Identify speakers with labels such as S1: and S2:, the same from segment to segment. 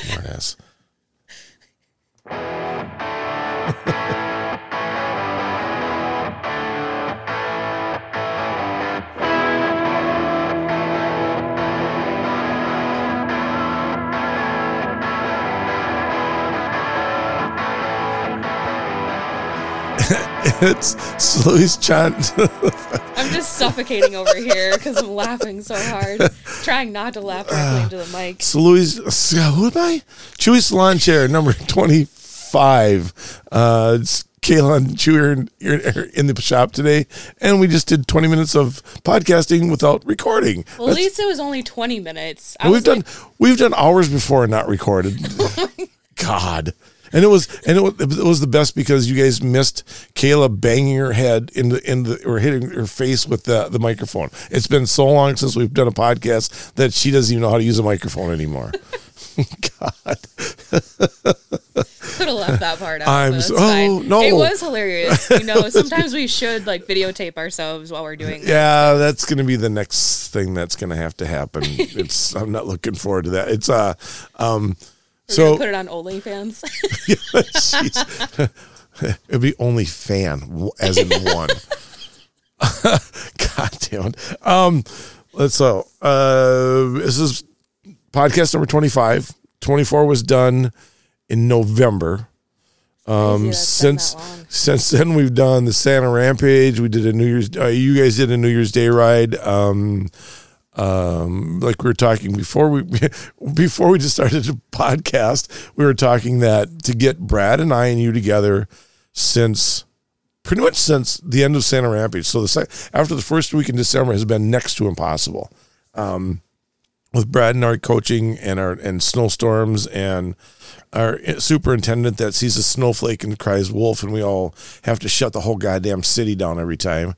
S1: Smartass. it's Louis Chan.
S2: I'm just suffocating over here because I'm laughing so hard, trying not to laugh directly into the mic.
S1: so Louis, who am I? Chewy Salon Chair number twenty-five. Uh, it's Kayla and Chewy in, the shop today, and we just did twenty minutes of podcasting without recording.
S2: Well, at least it was only 20 minutes. I
S1: we've done
S2: like,
S1: we've done hours before and not recorded. God. And it was and it was, it was the best because you guys missed Kayla banging her head in the in the or hitting her face with the the microphone. It's been so long since we've done a podcast that she doesn't even know how to use a microphone anymore. God.
S2: could have left that part out.
S1: I'm so-
S2: fine.
S1: oh, no.
S2: It was hilarious. You know, sometimes we should like videotape ourselves while we're doing. that.
S1: Yeah, that's going to be the next thing that's going to have to happen. It's I'm not looking forward to that. It's uh um so
S2: put it on OnlyFans.
S1: It'd be only fan as in one. God damn it. Um, let's so uh, this is podcast number 25. 24 was done in November. Um,
S2: Crazy that's been
S1: since since then we've done the Santa Rampage. We did a New Year's. Uh, you guys did a New Year's Day ride. Um, um, like we were talking before we before we just started the podcast, we were talking that to get Brad and I and you together since pretty much since the end of Santa Rampage. So the after the first week in December has been next to impossible. Um, with Brad and our coaching and our and snowstorms and our superintendent that sees a snowflake and cries wolf and we all have to shut the whole goddamn city down every time.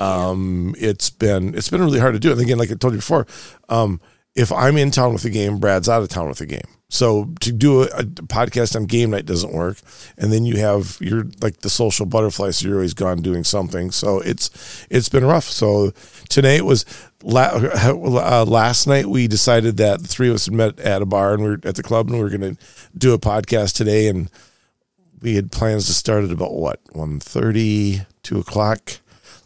S1: Um, it's been it's been really hard to do. And again, like I told you before, um, if I'm in town with the game, Brad's out of town with the game. So to do a, a podcast on game night doesn't work. And then you have you're like the social butterfly, so you're always gone doing something. So it's it's been rough. So it was la- uh, last night we decided that the three of us had met at a bar and we are at the club and we were going to do a podcast today and we had plans to start at about what 1.30 2 o'clock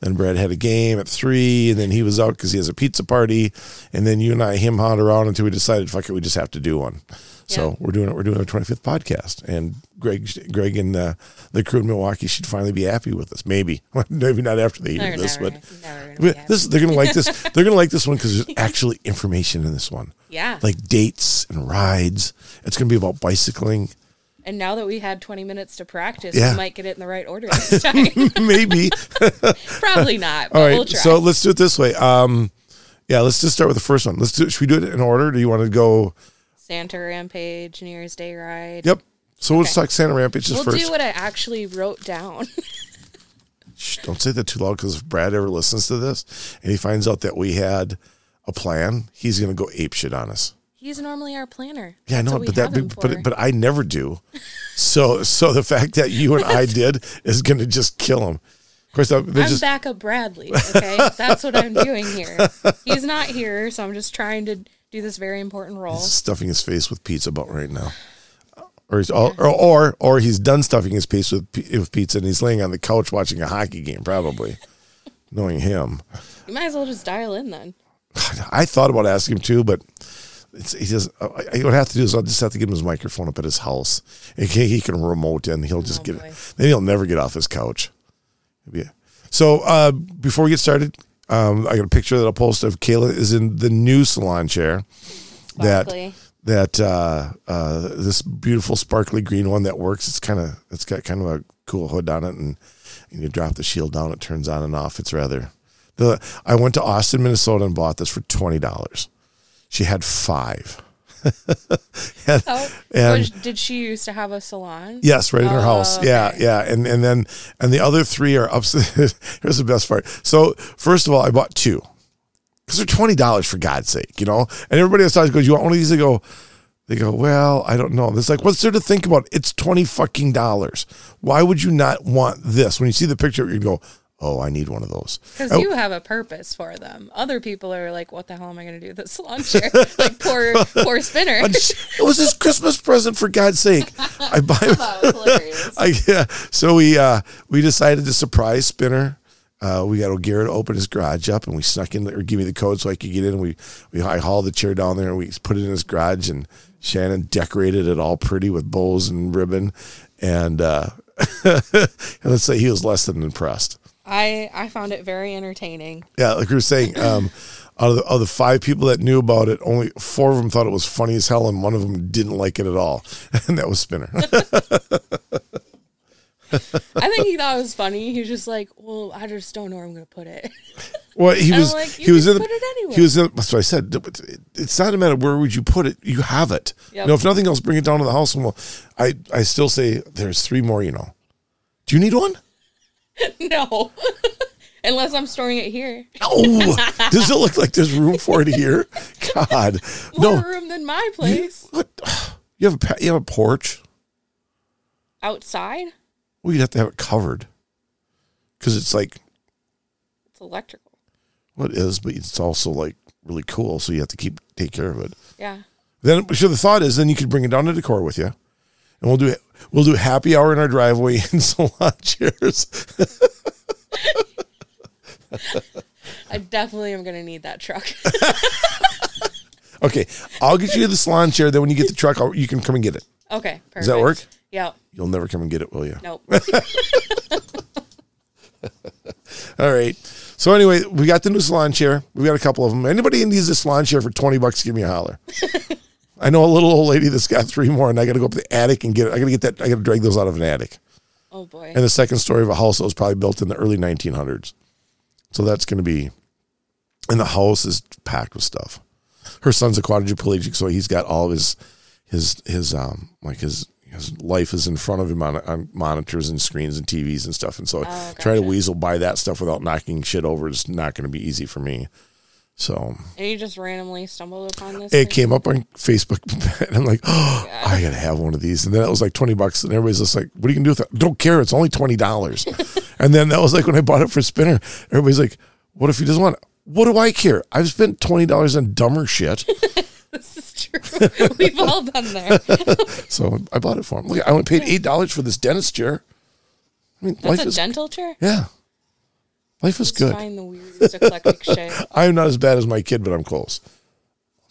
S1: then brad had a game at 3 and then he was out because he has a pizza party. And then you and i him hawed around until we decided fuck it we just have to do one. So
S2: Yeah.
S1: we're doing it we're doing our 25th podcast. And greg greg and uh, the crew in milwaukee should finally be happy with us. Maybe. Maybe not after they hear this
S2: never,
S1: but
S2: never
S1: but this they're gonna like this they're gonna like this one because there's actually information in this one.
S2: Yeah.
S1: like dates and rides. It's gonna be about bicycling
S2: And now that we had 20 minutes to practice,
S1: Yeah.
S2: we might get it in the right order this time.
S1: maybe
S2: Probably not,
S1: All right,
S2: we'll
S1: so let's do it this way. Um, yeah, let's just start with the first one. Let's do. Should we do it in order? Do you want to go?
S2: Santa Rampage, New Year's Day ride.
S1: Yep. So we'll
S2: Okay.
S1: talk Santa Rampage
S2: We'll
S1: first.
S2: do what I actually wrote down.
S1: Shh, don't say that too loud because if Brad ever listens to this and he finds out that we had a plan, he's gonna go ape shit on us.
S2: He's normally our planner.
S1: Yeah, I know, but that,
S2: him
S1: but but I never do. So so the fact that you and I did is gonna just kill him. Of course, uh,
S2: I'm
S1: just
S2: backup Bradley. Okay, that's what I'm doing here. He's not here, so I'm just trying to do this very important role.
S1: stuffing his face with pizza about right now. Or he's all, or, or or he's done stuffing his face with with pizza and he's laying on the couch watching a hockey game, probably. Knowing him,
S2: You might as well just dial in then.
S1: I thought about asking him too, but it's, he doesn't. I, I- what I have to do is I'll just have to give him his microphone up at his house, and he, he can remote in. He'll just
S2: Oh,
S1: get.
S2: boy.
S1: Then he'll never get off his couch. Yeah. So uh, before we get started, um, I got a picture that I'll post of Kayla is in the new salon chair. That that uh, uh, this beautiful sparkly green one that works. It's kind of it's got kind of a cool hood on it, and, and you drop the shield down, it turns on and off. It's rather. The I went to Austin, Minnesota, and bought this for twenty dollars. She had five. and,
S2: Oh,
S1: and-
S2: did she used to have a salon?
S1: Yes, right in her house.
S2: Oh,
S1: Yeah, yeah. And and then and the other three are upstairs. Here's the best part. So first of all, I bought two because they're twenty dollars for God's sake, you know. And everybody else goes, "You want one of these?" They go, they go, "Well, I don't know." It's like, what's there to think about? It's twenty fucking dollars. Why would you not want this? When you see the picture, you go, oh, I need one of those.
S2: Because
S1: Oh,
S2: you have a purpose for them. Other people are like, "What the hell am I going to do with this salon chair?" like poor, poor spinner.
S1: it was his Christmas present for God's sake. I buy.
S2: that.
S1: I, yeah. So we uh, we decided to surprise Spinner. Uh, we got Garrett to open his garage up, and we snuck in or give me the code so I could get in. We we I hauled the chair down there, and we put it in his garage, and Shannon decorated it all pretty with bows and ribbon, and uh, and let's say he was less than impressed.
S2: I I found it very entertaining.
S1: Yeah, like we were saying, um, out of the, of the five people that knew about it, only four of them thought it was funny as hell, and one of them didn't like it at all, and that was Spinner.
S2: I think he thought it was funny. He was just like, "Well, I just don't know where I'm going to put it."
S1: Well, he was
S2: like,
S1: he was in
S2: it anywhere.
S1: he was in that's what I said. It's not a matter of where would you put it. You have it.
S2: Yep.
S1: You know, if nothing else, bring it down to the house, and we'll. I I still say there's three more. You know, do you need one?
S2: no, unless I'm storing it here.
S1: Oh, does it look like there's room for it here? God,
S2: More
S1: no.
S2: room than my place.
S1: What? You have a you have a porch.
S2: Outside,
S1: Well, you'd have to have it covered because it's like
S2: it's electrical.
S1: what it is, but it's also like really cool. So you have to keep take care of it.
S2: Yeah.
S1: Then, so the thought is, then you could bring it down to decor with you, and we'll do we'll do happy hour in our driveway in salon chairs.
S2: I definitely am going to need that truck.
S1: Okay, I'll get you the salon chair. Then when you get the truck, I'll, you can come and get it.
S2: okay. Perfect.
S1: Does that work?
S2: Yeah.
S1: You'll never come and get it, will you?
S2: Nope.
S1: All right. So anyway, we got the new salon chair. We got a couple of them. Anybody needs a salon chair for twenty bucks, give me a holler. I know a little old lady that's got three more, and I got to go up to the attic and get. I got to get that. I got to drag those out of an attic.
S2: Oh boy.
S1: and the second story of a house that was probably built in the early 1900s. So that's going to be, and the house is packed with stuff. Her son's a quadriplegic, so he's got all of his, his, his, um, like his, his life is in front of him on, on monitors and screens and TVs and stuff. And so
S2: Oh,
S1: try to weasel by that stuff without knocking shit over is not going to be easy for me. So
S2: and you just randomly stumbled upon this.
S1: it
S2: thing?
S1: came up on Facebook, and I'm like, oh, I gotta have one of these. And then it was like twenty bucks, and everybody's just like, "What are you gonna do with it?" Don't care. It's only twenty dollars. and then that was like when I bought it for Spinner. Everybody's like, "What if he doesn't want it?" What do I care? I've spent twenty dollars on dumber shit,
S2: This is true. We've all been there.
S1: so I bought it for him. Look, I only paid eight dollars for this dentist chair. I mean,
S2: That's a
S1: is
S2: dental chair.
S1: yeah, life is good.
S2: Find the weirdest eclectic shit.
S1: I'm not as bad as my kid, but I'm close.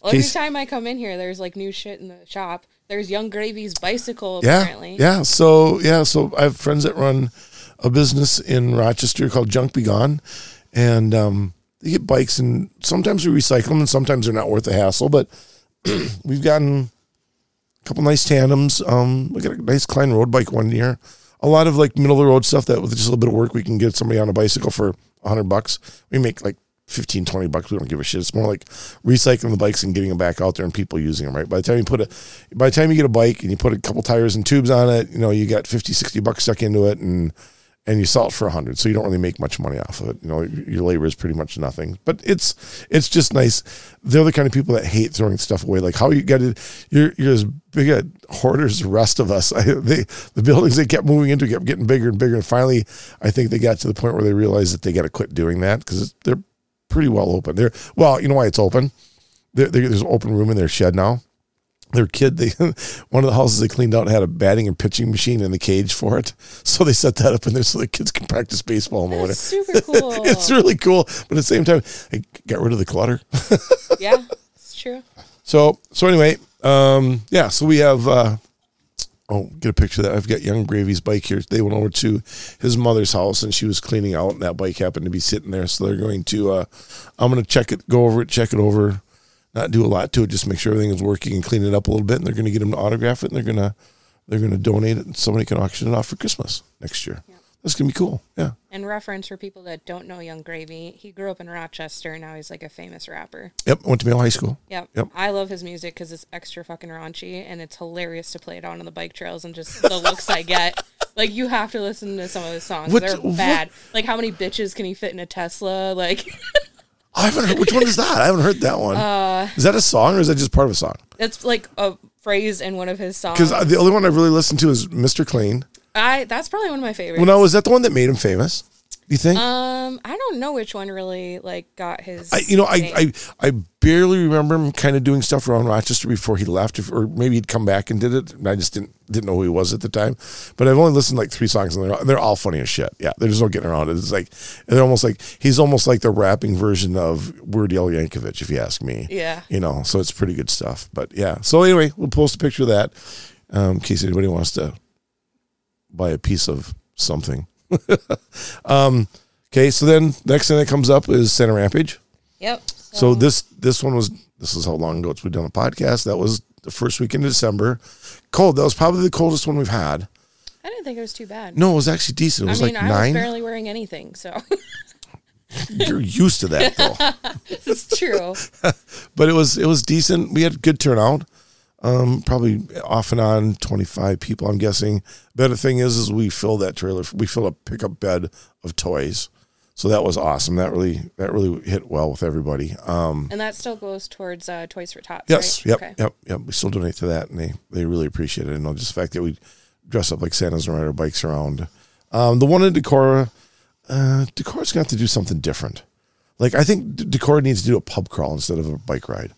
S2: Well, every
S1: Case-
S2: time I come in here, there's like new shit in the shop. There's Yung Gravy's bicycle.
S1: Yeah,
S2: Apparently.
S1: yeah. So yeah, so I have friends that run a business in Rochester called Junk Be Gone, and um, they get bikes, and sometimes we recycle them, and sometimes they're not worth the hassle. But we've gotten a couple nice tandems. Um, we got a nice Klein road bike one year. A lot of like middle of the road stuff that with just a little bit of work we can get somebody on a bicycle for a hundred bucks. We make like 15, 20 bucks. We don't give a shit. It's more like recycling the bikes and getting them back out there and people using them, right? By the time you put it, by the time you get a bike and you put a couple tires and tubes on it, you know, you got 50, 60 bucks stuck into it and, and you sell it for a hundred. So you don't really make much money off of it. You know, your labor is pretty much nothing, but it's, it's just nice. They're the kind of people that hate throwing stuff away. Like how you got to, you're, you're as big a hoarder as the rest of us. I, they, the buildings they kept moving into kept getting bigger and bigger. And finally, I think they got to the point where they realized that they got to quit doing that because they're pretty well open. They're, well, you know why it's open? There, there- there's open room in their shed now. Their kid, they one of the houses they cleaned out had a batting and pitching machine in the cage for it, so they set that up in there so the kids can practice baseball in the winter.
S2: Super cool.
S1: It's really cool, but at the same time, they got rid of the clutter.
S2: yeah, it's true.
S1: So so anyway, um, yeah. So we have. Uh, oh, get a picture of that. I've got Yung Gravy's bike here. They went over to his mother's house, and she was cleaning out, and that bike happened to be sitting there. So they're going to. Uh, I'm going to check it, go over it, check it over, not do a lot to it, just make sure everything is working and clean it up a little bit. And they're going to get him to autograph it, and they're going to they're going to donate it, and somebody can auction it off for Christmas next year. That's going to be cool. Yeah.
S2: And reference for people that don't know Yung Gravy, he grew up in Rochester. And now he's like a famous rapper.
S1: Yep. Went to Mayo High School.
S2: Yep.
S1: Yep.
S2: I love his music because it's extra fucking raunchy and it's hilarious to play it out on the bike trails and just the looks I get. Like you have to listen to some of his songs.
S1: What-
S2: They're
S1: what-
S2: bad. Like how many bitches can he fit in a Tesla? Like
S1: I haven't heard. Which one is that? I haven't heard that one.
S2: Uh,
S1: is that a song or is that just part of a song?
S2: it's like a phrase in one of his songs.
S1: Because the only one I've really listened to is Mr. Clean.
S2: I that's probably one of my favorites.
S1: Well, now was that the one that made him famous? You think?
S2: Um, I don't know which one really like got his.
S1: I, you know, I. I I barely remember him kind of doing stuff around Rochester before he left, if, or maybe he'd come back and did it. And I just didn't didn't know who he was at the time. But I've only listened to like three songs, and they're they're all funny as shit. Yeah, there's no getting around it. It's like they're almost like he's almost like the rapping version of Weird Al Yankovic, if you ask me.
S2: Yeah.
S1: you know, so it's pretty good stuff. But yeah, so anyway, we'll post a picture of that um, in case anybody wants to buy a piece of something. um, okay, so then next thing that comes up is Santa Rampage.
S2: Yep.
S1: So this this one was this is how long ago it's we've done a podcast. That was the first week in December. Cold. That was probably the coldest one we've had.
S2: I didn't think it was too bad.
S1: No, it was actually decent. It was
S2: I mean,
S1: like
S2: I
S1: nine.
S2: was barely wearing anything, so
S1: You're used to that though.
S2: it's true.
S1: but it was it was decent. We had good turnout. Um, probably off and on twenty five people. I'm guessing. Better thing is, is we filled that trailer. We filled a pickup bed of toys, so that was awesome. That really that really hit well with everybody. Um,
S2: And that still goes towards uh, Toys for Tots.
S1: Yes.
S2: Right?
S1: Yep.
S2: Okay.
S1: Yep. Yep. We still donate to that, and they they really appreciate it. And just the fact that we dress up like Santas and ride our bikes around. Um, the one in Decorah, uh, Decorah's going to do something different. Like I think Decorah needs to do a pub crawl instead of a bike ride.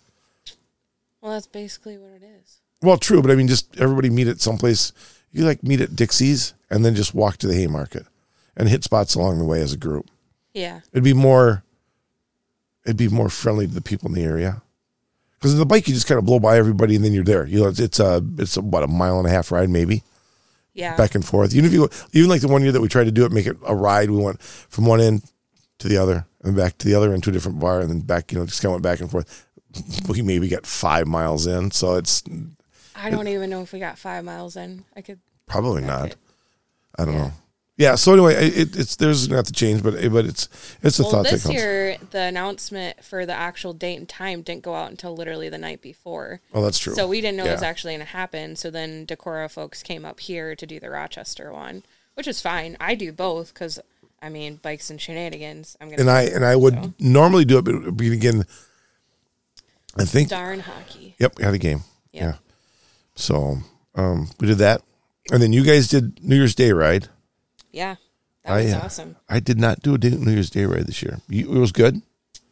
S2: Well, that's basically what it is.
S1: Well, true, but I mean, just everybody meet at someplace. You like meet at Dixie's and then just walk to the Haymarket and hit spots along the way as a group.
S2: Yeah.
S1: It'd be more. It'd be more friendly to the people in the area. Because in the bike, you just kind of blow by everybody and then you're there. You know, it's, it's a it's a, what a mile and a half ride maybe
S2: Yeah.
S1: back and forth. Even if you even like the one year that we tried to do it, make it a ride. We went from one end to the other and back to the other end to a different bar and then back. You know, just kind of went back and forth. We maybe got five miles in, so it's
S2: I don't even know if we got five miles in. I could.
S1: probably not.
S2: Okay.
S1: I don't
S2: Yeah.
S1: know. Yeah. So anyway, it, it's there's have to change, but but it's it's a
S2: Well,
S1: thought that
S2: this
S1: comes.
S2: year the announcement for the actual date and time didn't go out until literally the night before.
S1: oh, that's true.
S2: So we didn't know it was actually going to happen. So then Decorah folks came up here to do the Rochester one, which is fine. I do both because I mean bikes and shenanigans. I'm gonna
S1: and I and I would
S2: so.
S1: normally do it, but it again. I think.
S2: darn hockey.
S1: Yep, we had a game.
S2: Yep.
S1: Yeah. So um, we did that, and then you guys did New Year's Day ride.
S2: Yeah, that
S1: I,
S2: was
S1: uh,
S2: awesome.
S1: I did not do a New Year's Day ride this year. You, it was good.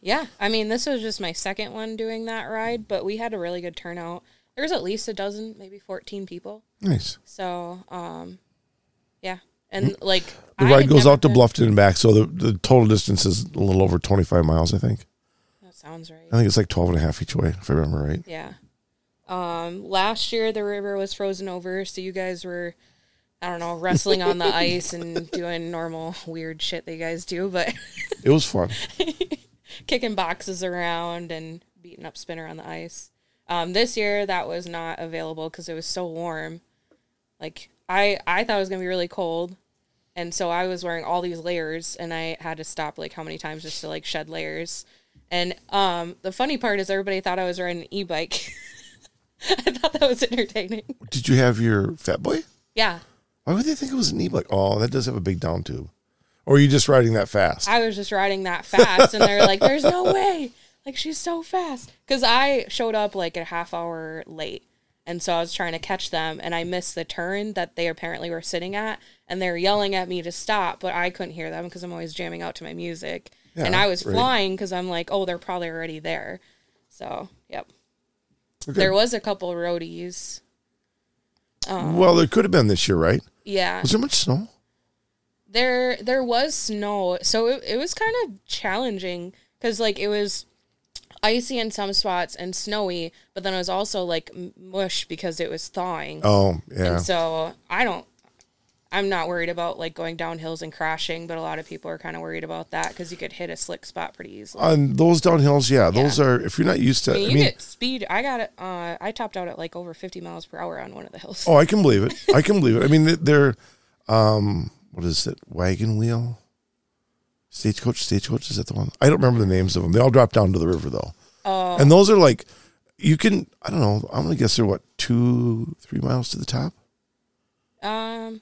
S2: Yeah, I mean this was just my second one doing that ride, but we had a really good turnout. There was at least a dozen, maybe fourteen people.
S1: Nice.
S2: So, um, yeah, and like
S1: The ride goes out to Bluffton and back, so the, the total distance is a little over 25 miles, I think.
S2: Sounds right.
S1: I think it's like 12 and a half each way, if I remember right.
S2: Yeah. Um, last year the river was frozen over, so you guys were, I don't know, wrestling on the ice and doing normal weird shit that you guys do, but
S1: It was fun.
S2: kicking boxes around and beating up spinner on the ice. Um, this year that was not available because it was so warm. Like I, I thought it was gonna be really cold, and so I was wearing all these layers, and I had to stop like how many times just to like shed layers. And um, the funny part is everybody thought I was riding an e-bike. I thought that was entertaining.
S1: Did you have your Fat Boy?
S2: Yeah,
S1: Why would they think it was an e-bike? Oh, that does have a big down tube. Or are you just riding that fast?
S2: I was just riding that fast, and they're like, "There's no way! Like she's so fast." Because I showed up like a half hour late, and so I was trying to catch them, and I missed the turn that they apparently were sitting at, and they were yelling at me to stop, but I couldn't hear them because I'm always jamming out to my music, and I was
S1: right.
S2: flying because I'm like, "Oh, they're probably already there." So, yep.
S1: Okay.
S2: There was a couple roadies.
S1: Um, well, there could have been this year, right?
S2: Yeah.
S1: Was there much snow?
S2: there there was snow so it, it was kind of challenging because like it was icy in some spots and snowy but then it was also like mush because it was thawing
S1: Oh, yeah.
S2: and so i don't i'm not worried about like going down hills and crashing but a lot of people are kind of worried about that because you could hit a slick spot pretty easily
S1: On those downhills, yeah, those are, if you're not used to,
S2: I mean,
S1: I
S2: you
S1: mean,
S2: get speed. I got it. Uh, I topped out at like over 50 miles per hour on one of the hills.
S1: oh, I can believe it. I can believe it. I mean, they're, um, what is it? Wagon wheel? Stagecoach? Stagecoach? Is that the one? I don't remember the names of them. They all drop down to the river, though.
S2: Oh,
S1: And those are like, you can, I don't know, I'm going to guess they're what, two, three miles to the top?
S2: um,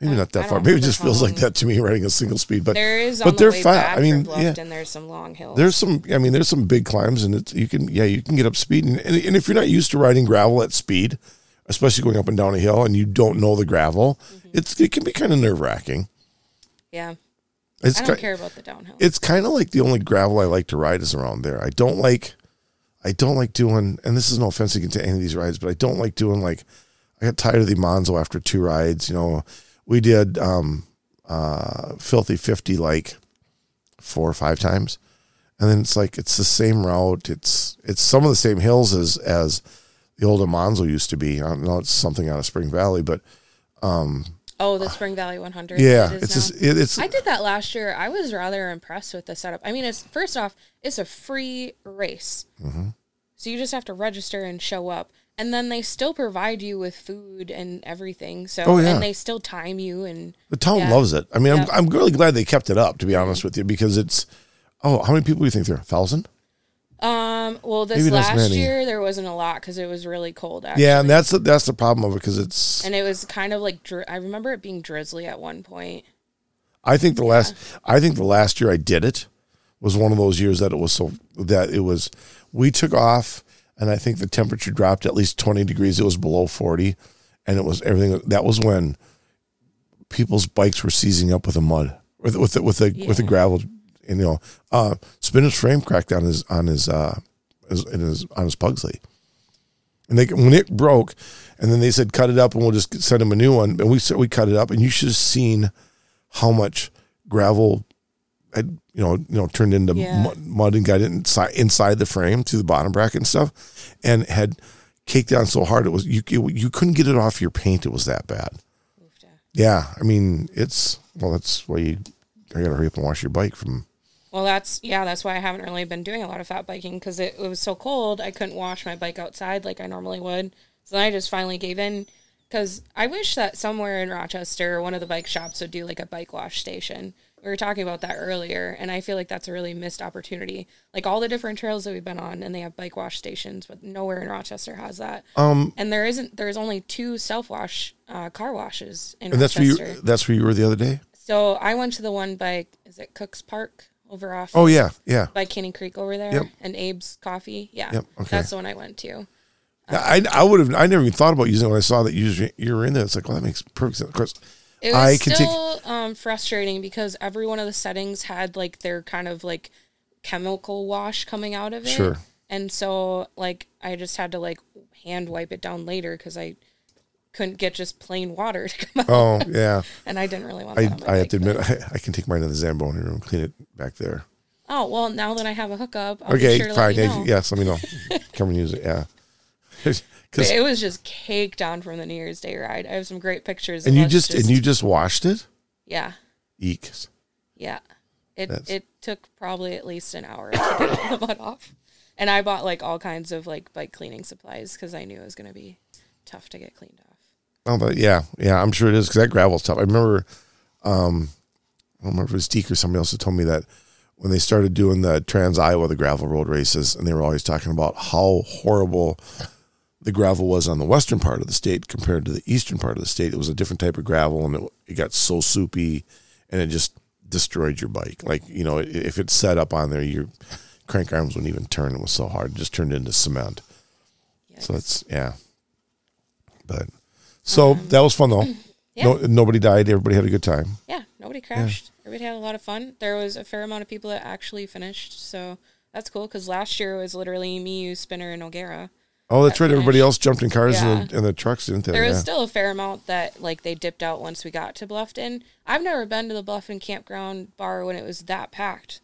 S1: Maybe not that far. Maybe it just feels like that to me riding a single speed. But
S2: there is,
S1: but they're
S2: the way
S1: fat. I mean, yeah.
S2: Bluffton, there's some long hills.
S1: there's some, I mean, there's some big climbs and it's, you can, yeah, you can get up speed. And, and, and if you're not used to riding gravel at speed, especially going up and down a hill and you don't know the gravel,
S2: Mm-hmm.
S1: it's, it can be kind of nerve wracking.
S2: yeah.
S1: It's
S2: I don't
S1: ki-
S2: care about the downhill.
S1: it's kind of like the only gravel I like to ride is around there. I don't like, I don't like doing, and this is no offense against any of these rides, but I don't like doing like, I got tired of the Monzo after two rides. You know, we did um, uh, Filthy 50 like four or five times. And then it's like, it's the same route. It's, it's some of the same hills as, as the old Monzo used to be. I don't know it's something out of Spring Valley, but
S2: oh, the Spring Valley 100.
S1: yeah,
S2: it
S1: it's just, it, it's,
S2: I did that last year. I was rather impressed with the setup. I mean, it's first off, it's a free race,
S1: Mm-hmm.
S2: so you just have to register and show up, and then they still provide you with food and everything. So,
S1: Oh, yeah.
S2: and they still time you and
S1: The town
S2: Yeah.
S1: loves it. I mean,
S2: Yeah.
S1: I'm, I'm really glad they kept it up, to be honest with you, because it's, oh, how many people do you think there are? A thousand?
S2: um. Well, this
S1: Maybe
S2: last year there wasn't a lot because it was really cold. Actually.
S1: Yeah, and that's the, that's the problem of it because it's.
S2: and it was kind of like dri- I remember it being drizzly at one point.
S1: I think the last I think the last year I did it was one of those years that it was so that it was we took off and I think the temperature dropped at least 20 degrees. It was below 40 and it was everything that was when people's bikes were seizing up with the mud with with the, with the with the gravel and you know. Uh Spinner's frame cracked on his on his uh his, in his on his Pugsley. And they when it broke and then they said cut it up and we'll just send him a new one. And we said we cut it up. And you should have seen how much gravel had you know you know turned into
S2: Yeah.
S1: mud, and got inside inside the frame to the bottom bracket and stuff, and had caked down so hard it was you you, you couldn't get it off your paint. It was that bad. Yeah, I mean it's well that's why you I gotta hurry up and wash your bike from.
S2: Well, that's yeah, that's why I haven't really been doing a lot of fat biking because it, it was so cold. I couldn't wash my bike outside like I normally would. So then I just finally gave in because I wish that somewhere in Rochester, one of the bike shops would do like a bike wash station. We were talking about that earlier, and I feel like that's a really missed opportunity. Like all the different trails that we've been on, and they have bike wash stations, but nowhere in Rochester has that.
S1: Um,
S2: And there isn't. There's only two self wash uh, car washes in
S1: and that's where
S2: Rochester.
S1: you that's where you were the other day.
S2: So I went to the one by is it Cooks Park over off
S1: Oh yeah, yeah.
S2: by Kenny Creek over there
S1: Yep.
S2: and Abe's Coffee. Yeah,
S1: Yep, okay.
S2: that's the one I went to.
S1: I I would have I never even thought about using it when I saw that you you were in there. It's like well that makes perfect sense. Of course,
S2: It was
S1: I can take
S2: still um, frustrating because every one of the settings had like their kind of like chemical wash coming out of it.
S1: Sure.
S2: And so like I just had to like hand wipe it down later because I couldn't get just plain water to come out,
S1: oh yeah.
S2: and I didn't really want
S1: I,
S2: that
S1: I have to admit, I, I can take mine to the Zamboni room, clean it back there.
S2: Oh well, now that I have a hookup, I'll
S1: okay,
S2: sure to
S1: fine.
S2: let you
S1: Yeah,
S2: know.
S1: Yes, let me know. Come and use it. Yeah.
S2: It was just caked on from the New Year's Day ride. I have some great pictures.
S1: and you
S2: us
S1: just, and you just washed it.
S2: yeah
S1: Eek.
S2: yeah. It
S1: That's-
S2: it took probably at least an hour to get all the mud off, and I bought like all kinds of like bike cleaning supplies because I knew it was gonna be tough to get cleaned off.
S1: Oh, but yeah, yeah, I'm sure it is because that gravel's tough. I remember, um, I don't remember if it was Deke or somebody else that told me that when they started doing the Trans Iowa, the gravel road races, and they were always talking about how horrible the gravel was on the western part of the state compared to the eastern part of the state. It was a different type of gravel, and it, it got so soupy, and it just destroyed your bike. Like you know, if it's set up on there, your crank arms wouldn't even turn. It was so hard; it just turned into cement. So
S2: Yikes.
S1: it's yeah. But so that was fun though.
S2: Um, yeah.
S1: No, nobody died. Everybody had a good time.
S2: yeah, nobody crashed. Everybody had a lot of fun. There was a fair amount of people that actually finished, so that's cool. Because last year it was literally me, you, Spinner, and O'Gara.
S1: Oh, that's right. Everybody else jumped in cars
S2: Yeah.
S1: and, the, and the trucks, didn't they?
S2: There was
S1: Yeah.
S2: still a fair amount that like they dipped out once we got to Bluffton. I've never been to the Bluffton campground bar when it was that packed.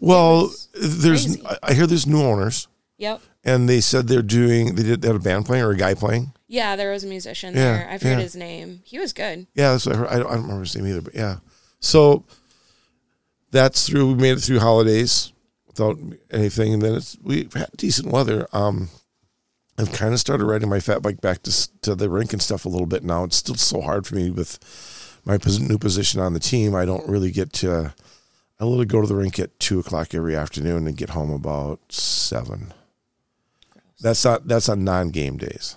S1: well, there's.
S2: crazy.
S1: I- hear there's new owners,
S2: Yep.
S1: and they said they're doing. They did. They had a band playing or a guy playing.
S2: Yeah, there was a musician
S1: Yeah,
S2: there. I forget
S1: yeah.
S2: his name. He was good.
S1: Yeah, that's what I heard. I don't, I don't remember his name either, but yeah. So that's through. We made it through holidays without anything, and then it's we had decent weather. Um, I've kind of started riding my fat bike back to to the rink and stuff a little bit now. It's still so hard for me with my new position on the team. I don't really get to. I literally go to the rink at two o'clock every afternoon and get home about seven. That's not that's on non game days.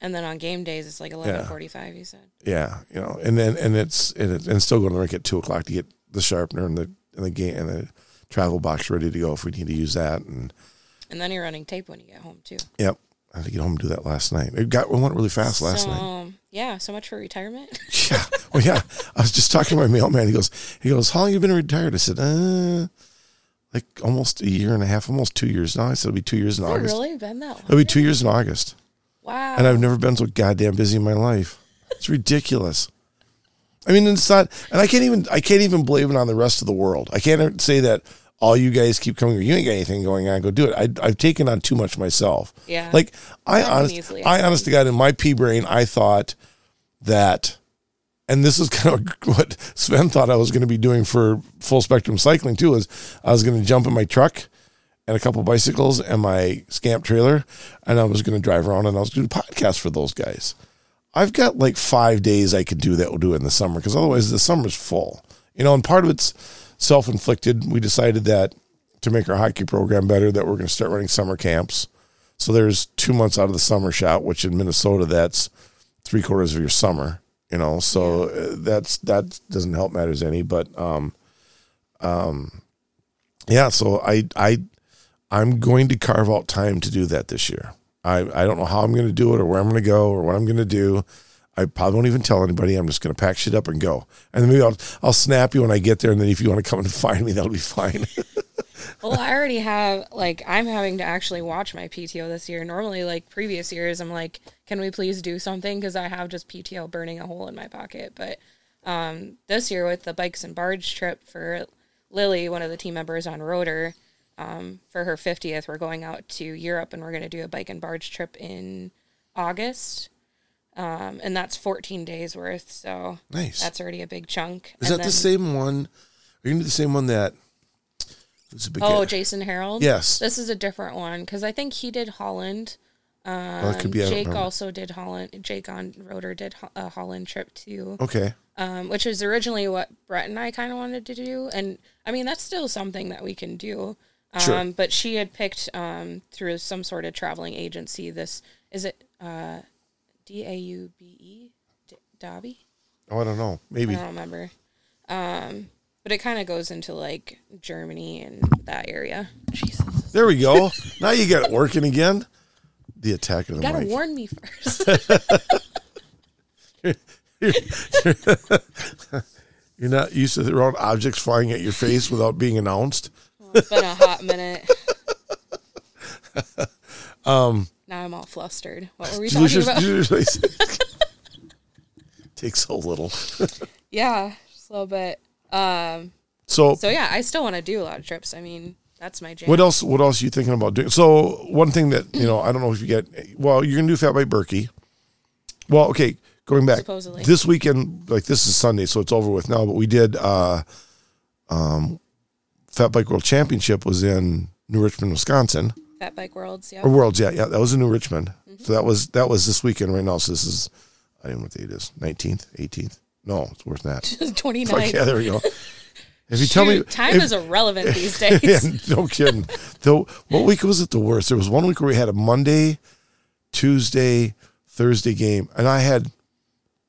S2: And then on game days, it's like eleven forty-five. You said.
S1: Yeah, you know, and then and it's and, it, and still go to the rink at two o'clock to get the sharpener and the and the game and the travel box ready to go if we need to use that. And
S2: And then you're running tape when you get home too.
S1: yep, I had to get home and do that last night. It got it went really fast last
S2: so,
S1: night.
S2: Yeah, so much for retirement.
S1: Yeah. Well, yeah. I was just talking to my mailman. He goes, he goes, how long you been retired? I said, uh, like almost a year and a half, almost two years now. I said, it'll be two years in
S2: Has
S1: August.
S2: really been that long?
S1: It'll be two years in August.
S2: Wow.
S1: And I've never been so goddamn busy in my life. It's ridiculous. I mean, it's not, and I can't even, I can't even blame it on the rest of the world. I can't say that all you guys keep coming. You ain't got anything going on. Go do it. I, I've taken on too much myself.
S2: Yeah.
S1: Like I
S2: can
S1: honest, I honest to God, in my pea brain, I thought that, and this is kind of what Sven thought I was going to be doing for full spectrum cycling too. Is I was going to jump in my truck and a couple bicycles and my scamp trailer, and I was going to drive around and I was going to do podcasts for those guys. I've got like five days I could do that. We'll do it in the summer because otherwise the summer's full. You know, and part of it's self inflicted. We decided that to make our hockey program better, that we're going to start running summer camps. So there's two months out of the summer shot, which in Minnesota that's three quarters of your summer. You know, so uh, that's that doesn't help matters any. But um, um, yeah. So I I I'm going to carve out time to do that this year. I, I don't know how I'm going to do it or where I'm going to go or what I'm going to do. I probably won't even tell anybody. I'm just going to pack shit up and go. And then maybe I'll, I'll snap you when I get there. And then if you want to come and find me, that'll be fine.
S2: Well, I already have like I'm having to actually watch my PTO this year. Normally, like previous years, I'm like, can we please do something? Because I have just PTO burning a hole in my pocket. But um, this year with the bikes and barge trip for Lily, one of the team members on Rotor, um, for her 50th, we're going out to Europe and we're going to do a bike and barge trip in August. Um, and that's 14 days worth. So
S1: nice.
S2: that's already a big chunk.
S1: Is
S2: And
S1: that
S2: then-
S1: the same one? Are you going to do the same one that? Who's a big
S2: Oh,
S1: guy?
S2: Jason Harold.
S1: Yes.
S2: This is a different one because I think he did Holland.
S1: Well, it could
S2: Um,
S1: be.
S2: Jake also did Holland. Jake on Rotor did a Holland trip too,
S1: Okay.
S2: um, which was originally what Brett and I kind of wanted to do. And I mean, that's still something that we can do. Um,
S1: Sure.
S2: But she had picked um, through some sort of traveling agency. This is it. Uh, D A U B E, D- Dobby.
S1: Oh, I don't know. Maybe.
S2: I don't remember. Um, but it kind of goes into like Germany and that area. Jesus.
S1: There we go. now you got it working again. The attack of the
S2: You gotta
S1: mic.
S2: warn me first.
S1: You're not used to the wrong objects flying at your face without being announced.
S2: it's been a hot minute. um, now I'm all flustered. What were we talking about?
S1: Takes so little.
S2: Yeah, just a little bit. Um,
S1: So,
S2: so yeah, I still want to do a lot of trips. I mean, that's my jam.
S1: what else? What else are you thinking about doing? So, one thing that you know, I don't know if you get. Well, you're gonna do Fat Bike Birkie. Well, okay. Going back
S2: Supposedly.
S1: this weekend, like this is Sunday, so it's over with now. But we did. uh um Fat Bike World Championship was in New Richmond, Wisconsin.
S2: Fat Bike Worlds, yeah.
S1: Or Worlds, yeah, yeah. That was in New Richmond.
S2: Mm-hmm.
S1: So that was that was this weekend right now. So this is I don't know what the date it is. Nineteenth, eighteenth. No, it's worse than that.
S2: 29.
S1: Fuck yeah, there we go. If you tell me
S2: time
S1: if-
S2: is irrelevant these days.
S1: yeah, no kidding. Though, what week was it the worst? There was one week where we had a Monday, Tuesday, Thursday game, and I had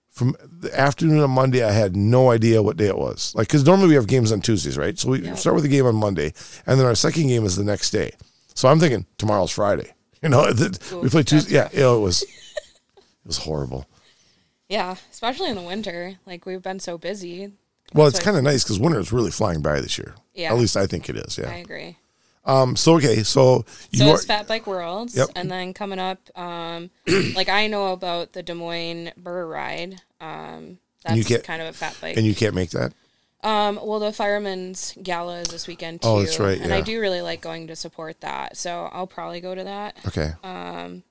S1: from the afternoon on Monday, I had no idea what day it was. Like, because normally we have games on Tuesdays, right? So we start with the game on Monday, and then our second game is the next day. So I'm thinking tomorrow's Friday. You know, that we play Tuesday. Yeah, you know, it was it was horrible.
S2: Yeah, especially in the winter. Like we've been so busy.
S1: Well, it's kind of nice because winter is really flying by this year.
S2: Yeah.
S1: At least I think it is. Yeah, I
S2: agree.
S1: Um. So okay. So you
S2: So
S1: are
S2: it's Fat Bike Worlds,
S1: Yep.
S2: and then coming up, um, like I know about the Des Moines Burr Ride. Um,
S1: you
S2: that's
S1: can't-
S2: kind of a fat bike.
S1: and you can't make that.
S2: Um, well, the Fireman's Gala is this weekend too.
S1: Oh, that's right,
S2: And I do really like going to support that, so I'll probably go to that.
S1: Okay.
S2: Um,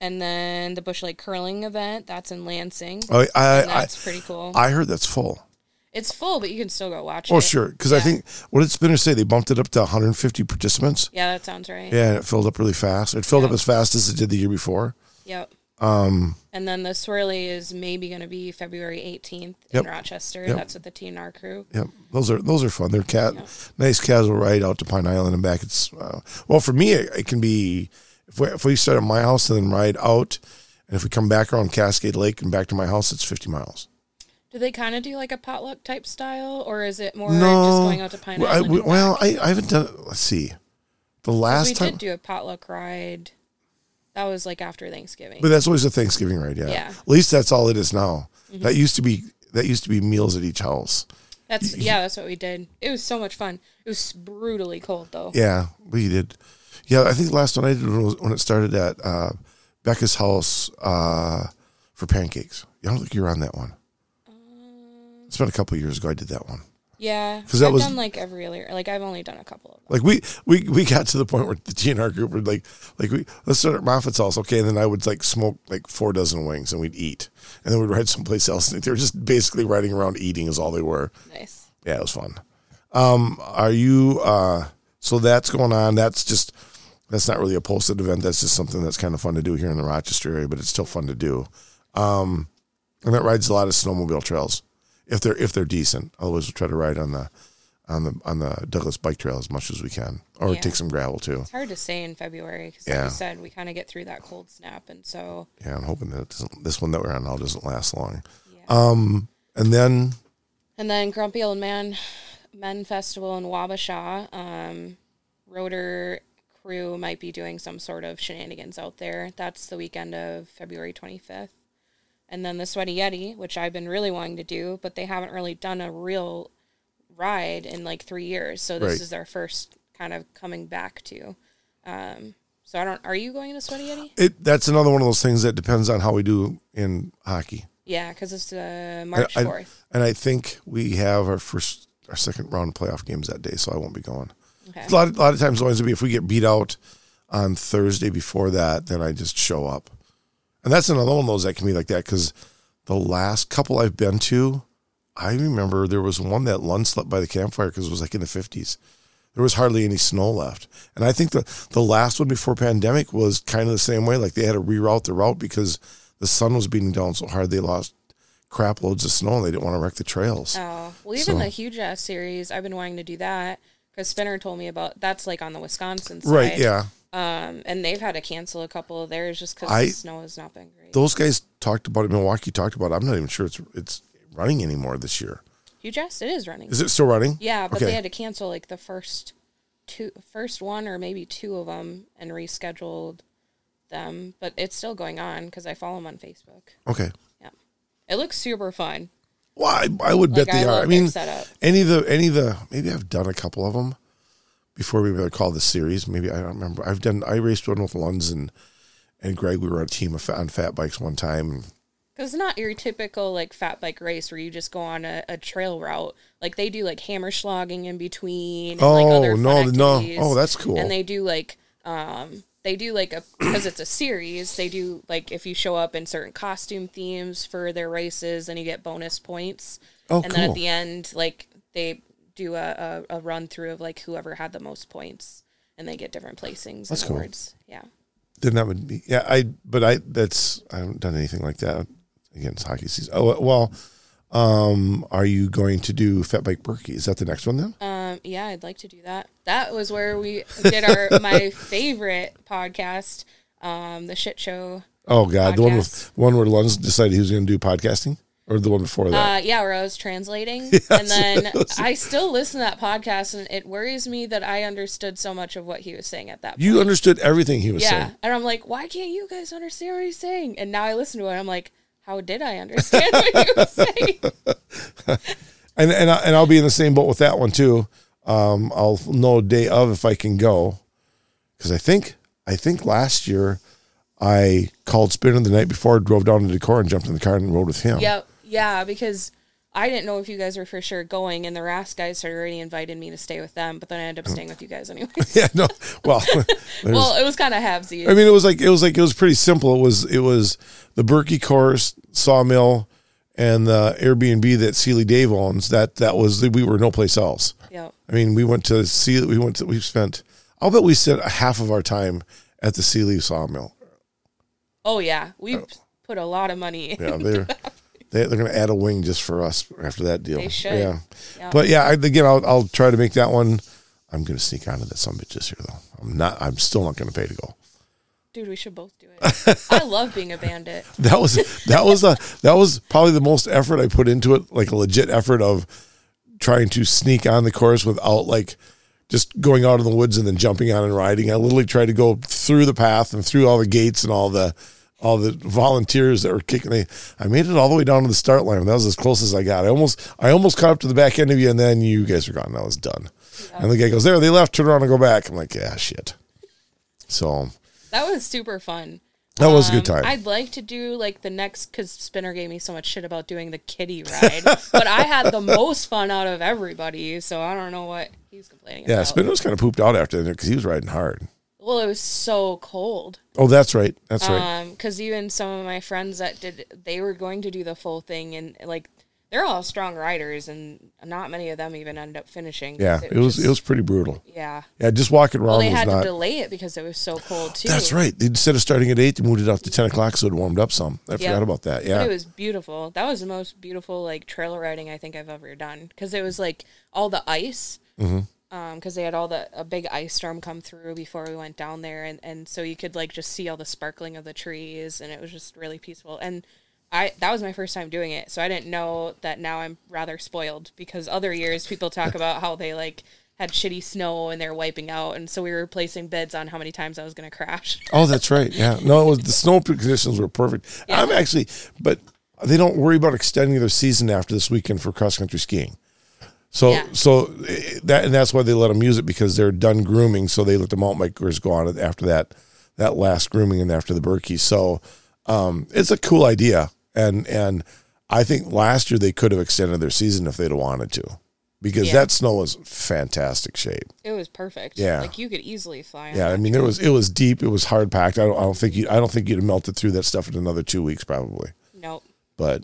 S2: and then the Bush Lake Curling event that's in Lansing.
S1: Oh, I I,
S2: that's pretty cool.
S1: I heard that's full.
S2: it's full, but you can still go watch
S1: Oh,
S2: it.
S1: Oh, sure. Because I think what did Spinner say? They bumped it up to 150 participants.
S2: Yeah, that sounds right.
S1: Yeah, and it filled up really fast. It filled up as fast as it did the year before.
S2: Yep. Um, and then the swirly is maybe going to be February 18th
S1: Yep.
S2: in Rochester.
S1: Yep.
S2: That's with the TNR crew.
S1: Yep, those are those are fun. They're cat nice casual ride out to Pine Island and back. It's uh, well for me. It, it can be if we, if we start at my house and then ride out, and if we come back around Cascade Lake and back to my house, it's 50 miles.
S2: Do they kind of do like a potluck type style, or is it more
S1: No,
S2: just going out to Pine
S1: Well, I,
S2: Island?
S1: well. I, I haven't done. Let's see, The last
S2: we
S1: time.
S2: did do a potluck ride That was like after Thanksgiving.
S1: But that's always a Thanksgiving ride, yeah.
S2: Yeah. Mm-hmm.
S1: At least that's all it is now. That used to be that used to be meals at each house.
S2: That's yeah, that's what we did. It was so much fun. It was brutally cold though.
S1: Yeah, we did. Yeah, I think the last one I did was when it started at uh, Becca's house uh, for pancakes. I don't think you were on that one. It's been a couple of years ago. I did that one.
S2: Yeah,
S1: 'Cause that
S2: I've
S1: was-
S2: done like every other. Like I've only done a couple of them.
S1: Like we we we got to the point where the GNR group would like like we let's start at Moffat's house, okay, and then I would like smoke like four dozen wings and we'd eat, and then we'd ride someplace else. And they were just basically riding around eating is all they were.
S2: Nice.
S1: Yeah, it was fun. Um, are you? Uh, so that's going on. That's just that's not really a posted event. That's just something that's kind of fun to do here in the Rochester area, but it's still fun to do. Um, and that rides a lot of snowmobile trails if they're if they're decent. Otherwise, we'll try to ride on the on the on the Douglas bike trail as much as we can, or
S2: Yeah.
S1: take some gravel too.
S2: It's hard to say in February because, like
S1: Yeah.
S2: you said, we kind of get through that cold snap, and so
S1: Yeah, I'm hoping that it doesn't, this one that we're on now doesn't last long.
S2: yeah.
S1: Um, and then
S2: And then Grumpy Old Man Men Festival in Wabasha. Um, Rotor crew might be doing some sort of shenanigans out there. That's the weekend of February 25th. And then the Sweaty Yeti, which I've been really wanting to do, but they haven't really done a real ride in like three years. So this
S1: Right.
S2: is their first kind of coming back to. Um, so I don't. Are you going to Sweaty Yeti?
S1: it that's another one of those things that depends on how we do in hockey.
S2: Yeah, because it's uh, March 4th.
S1: And I think we have our first, our second round playoff games that day, so I won't be going.
S2: Okay.
S1: A lot, a lot of times, always be if we get beat out on Thursday before that, then I just show up, and that's another one of those that can be like that because the last couple I've been to, I remember there was one that Lund slept by the campfire because it was like in the fifties. There was hardly any snow left, and I think the the last one before pandemic was kind of the same way. Like they had to reroute the route because the sun was beating down so hard they lost crap loads of snow and they didn't want to wreck the trails.
S2: Oh, well, even
S1: So-
S2: the Hugh Jass series, I've been wanting to do that because Spinner told me about that's like on the Wisconsin side.
S1: Right? Yeah.
S2: Um, and they've had to cancel a couple of theirs just because the snow has not been great.
S1: Those guys talked about it. Milwaukee talked about it. I'm not even sure it's it's running anymore this year.
S2: You just it is running.
S1: Is it still running?
S2: yeah, but
S1: okay.
S2: they had to cancel like the first two, first one or maybe two of them and rescheduled them. But it's still going on because I follow them on Facebook.
S1: Okay.
S2: Yeah, it looks super fun.
S1: Well, I, I would bet they
S2: I
S1: are. I mean, any of the any of the maybe I've done a couple of them before we were called the series. Maybe I don't remember. I've done. I raced one with Lunds and and Greg. We were on a team of, on fat bikes one time.
S2: Because it's not your typical like fat bike race where you just go on a, a trail route. Like they do like hammer slogging in between. And, like,
S1: Oh
S2: other fun
S1: no, no! Oh, that's cool.
S2: And they do like um they do like a because it's a series. They do like if you show up in certain costume themes for their races, then you get bonus points.
S1: Oh,
S2: and then at the end, like they do a, a, a run through of like whoever had the most points, and they get different placings
S1: That's cool.
S2: awards. Yeah.
S1: then that would be yeah. I but I that's I haven't done anything like that against hockey season. Oh well. Um, are you going to do Fat Bike Birkie? Is that the next one then?
S2: Um, yeah, I'd like to do that. That was where we did our my favorite podcast, um, the shit show.
S1: Oh God, the one with
S2: Podcast.
S1: one where Lunds decided he was going to do podcasting, or the one before that.
S2: Uh, yeah, where I was translating, and then I still listen to that podcast, and it worries me that I understood so much of what he was saying at that. point.
S1: you understood everything he was saying.
S2: yeah,
S1: saying.
S2: and I'm like, why can't you guys understand what he's saying? And now I listen to it, I'm like, how did I understand what he was saying?
S1: and and I, and I'll be in the same boat with that one too. Um, I'll know day of if I can go, because I think I think last year I called Spinner the night before, drove down to Decor, and jumped in the car and rode with him.
S2: Yep. Yeah, because I didn't know if you guys were for sure going, and the Ras guys had already invited me to stay with them, but then I ended up mm. staying with you guys anyways.
S1: Yeah, no. Well,
S2: well, it was kind of halvesies.
S1: I mean, it was like it was like it was pretty simple. It was it was the Birkie course, Sawmill, and the Airbnb that Seeley Dave owns. That that was we were no place else.
S2: yep.
S1: I mean, we went to see. We went to. We spent. I'll bet we spent half of our time at the Seeley Sawmill.
S2: Oh yeah, we oh. put a lot of money.
S1: Yeah, they, they're going to add a wing just for us after that deal.
S2: They should.
S1: Yeah,
S2: Yeah.
S1: but yeah, I, again, I'll I'll try to make that one. I'm going to sneak onto that some bitch this year though. I'm not. I'm still not going to pay to go.
S2: Dude, we should both do it. I love being a bandit.
S1: That was that was a that was probably the most effort I put into it, like a legit effort of trying to sneak on the course without like just going out in the woods and then jumping on and riding. I literally tried to go through the path and through all the gates and all the all the volunteers that were kicking. They, I made it all the way down to the start line. That was as close as I got. I almost I almost caught up to the back end of you, and then you guys were gone. I was done. And the guy goes, "There, they left. Turn around and go back." I'm like, "Yeah, shit." So
S2: That was super fun.
S1: that was a good
S2: Um,
S1: time.
S2: I'd like to do like the next because Spinner gave me so much shit about doing the kitty ride, but I had the most fun out of everybody. So I don't know what he's complaining
S1: yeah,
S2: about.
S1: Spinner was kind of pooped out after that because he was riding hard.
S2: Well, it was so cold.
S1: Oh, that's right. That's right.
S2: Um, because even some of my friends that did, they were going to do the full thing, and like they're all strong riders, and not many of them even end up finishing.
S1: Yeah, it was
S2: just-
S1: it was pretty brutal.
S2: yeah.
S1: Yeah, just walking around
S2: Well, they had
S1: not.
S2: to delay it because it was so cold too.
S1: That's right. Instead of starting at eight, they moved it up to ten o'clock, so it warmed up some. I forgot about that.
S2: But
S1: Yeah,
S2: it was beautiful. That was the most beautiful like trail riding I think I've ever done because it was like all the ice.
S1: Mm-hmm.
S2: Um, because they had all the a big ice storm come through before we went down there, and and so you could like just see all the sparkling of the trees, and it was just really peaceful. And I that was my first time doing it, so I didn't know that. Now I'm rather spoiled because other years people talk about how they like had shitty snow and they're wiping out, and so we were placing bids on how many times I was going to crash.
S1: Oh, that's right. Yeah. No, it was the snow conditions were perfect.
S2: Yeah.
S1: I'm actually, but they don't worry about extending their season after this weekend for cross country skiing. So,
S2: Yeah.
S1: so eh, that and that's why they let them use it because they're done grooming. So they let the mountain bikers go on it after that that last grooming and after the Birkie. So, um, it's a cool idea, and and I think last year they could have extended their season if they'd have wanted to, because
S2: Yeah.
S1: that snow was fantastic shape.
S2: It was perfect.
S1: Yeah.
S2: like you could easily fly.
S1: Yeah, I mean, there was it was deep. It was hard packed. I don't, I don't think you. I don't think you'd have melted through that stuff in another two weeks probably.
S2: Nope.
S1: But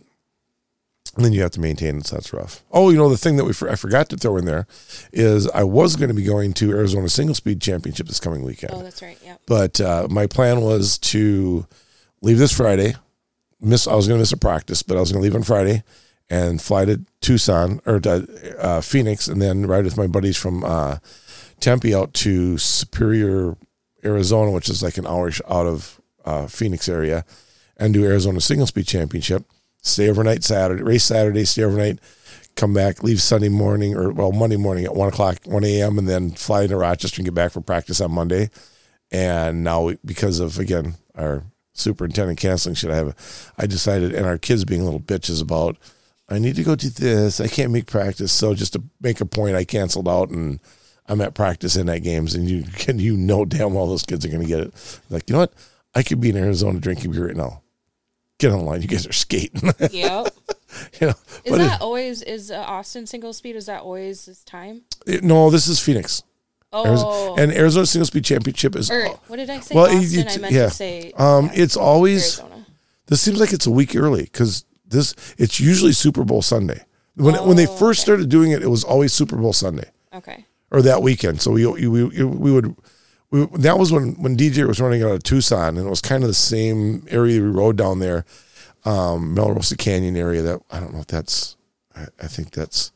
S1: and then you have to maintain it, so that's rough. Oh, you know the thing that we for, I forgot to throw in there is I was going to be going to Arizona Single Speed Championship this coming weekend,
S2: Oh, that's right. Yeah.
S1: but uh, my plan was to leave this Friday. Miss I was going to miss a practice, but I was going to leave on Friday and fly to Tucson or to uh, Phoenix, and then ride with my buddies from uh, Tempe out to Superior, Arizona, which is like an hour out of uh, Phoenix area, and do Arizona Single Speed Championship. Stay overnight Saturday, race Saturday, stay overnight, come back, leave Sunday morning or well Monday morning at one o'clock, one a.m., and then fly into Rochester and get back for practice on Monday. And now because of again our superintendent canceling shit, I have I decided, and our kids being little bitches about. I need to go do this. I can't make practice, so just to make a point, I canceled out and I'm at practice in that games, and you can you know damn well those kids are going to get it. Like you know what? I could be in Arizona drinking beer right now. Get online. You guys are skating.
S2: Yep.
S1: you know,
S2: Is that always is uh, Austin single speed? Is that always this time?
S1: it- it- no, this is Phoenix,
S2: Oh,
S1: and Arizona Single Speed Championship is.
S2: or what did I say?
S1: Well, it-
S2: Austin.
S1: it-
S2: I meant
S1: yeah.
S2: to say.
S1: Um,
S2: yeah,
S1: it's always
S2: Arizona.
S1: this seems like it's a week early because this it's usually Super Bowl Sunday. When when they
S2: Oh,
S1: first
S2: okay.
S1: started doing it, it was always Super Bowl Sunday.
S2: Okay.
S1: or that weekend. So we we we, we would we, that was when when DJ was running out of Tucson, and it was kind of the same area we rode down there, um, Melrosa Canyon area. That I don't know if that's I, I think that's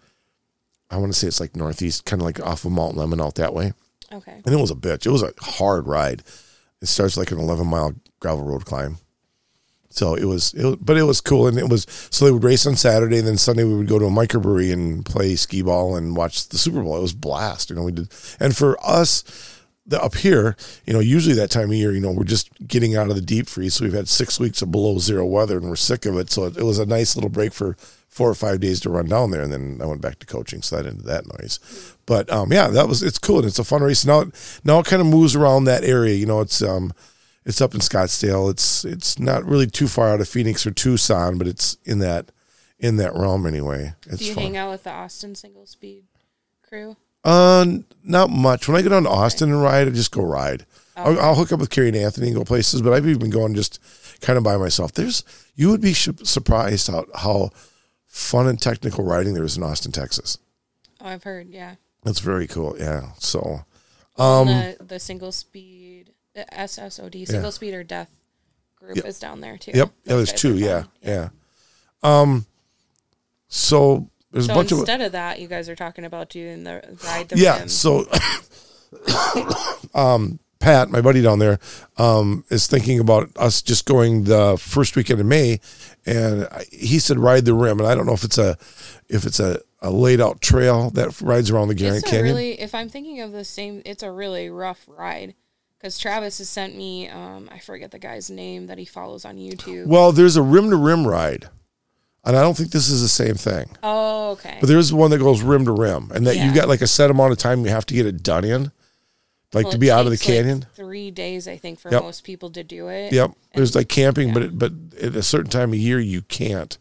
S1: I want to say it's like northeast, kind of like off of Mount Lemmon out that way.
S2: Okay.
S1: And it was a bitch. It was a hard ride. It starts like an 11 mile gravel road climb. So it was, it was, but it was cool. And it was, so they would race on Saturday. And then Sunday we would go to a microbrewery and play skee ball and watch the Super Bowl. It was blast. You know, we did. And for us, the, up here, you know, usually that time of year, you know, we're just getting out of the deep freeze. So we've had six weeks of below zero weather and we're sick of it. So it, it was a nice little break for four or five days to run down there. And then I went back to coaching. So that ended that noise. But um, yeah, that was, it's cool. And it's a fun race. Now, it- now it kind of moves around that area. You know, it's, um, it's up in Scottsdale. It's, it's not really too far out of Phoenix or Tucson, but it's in that, in that realm anyway. It's
S2: Do you
S1: fun.
S2: hang out with the Austin single speed crew?
S1: Uh, not much. When I go down to Austin and ride, I just go ride. I'll, I'll hook up with Carrie and Anthony and go places, but I've even gone just kind of by myself. There's you would be sh- surprised how how fun and technical riding there is in Austin, Texas.
S2: Oh, I've heard. Yeah.
S1: That's very cool. Yeah. So
S2: Um, the the single speed the SSOD single
S1: Yeah.
S2: speed or death group is down there too.
S1: yep, yeah, there's two.
S2: are
S1: Yeah, yeah. Um, so there's
S2: So
S1: a bunch of
S2: instead of that, you guys are talking about doing the ride the
S1: yeah.
S2: rim.
S1: So, um, Pat, my buddy down there, um, is thinking about us just going the first weekend of May, and he said ride the rim, and I don't know if it's a if it's a a laid out trail that rides around the
S2: a
S1: Canyon.
S2: really, if I'm thinking of the same, it's a really rough ride. Because Travis has sent me, um, I forget the guy's name that he follows on YouTube.
S1: well, there's a rim to rim ride, and I don't think this is the same thing.
S2: Oh, okay.
S1: But there's one that goes rim to rim, and that
S2: Yeah.
S1: you've got like a set amount of time you have to get it done in, like
S2: Well,
S1: to be out of the
S2: takes, like,
S1: canyon.
S2: three days, I think, for
S1: Yep.
S2: most people to do it.
S1: Yep. There's
S2: And-
S1: like camping, but it, but at a certain time of year you can't.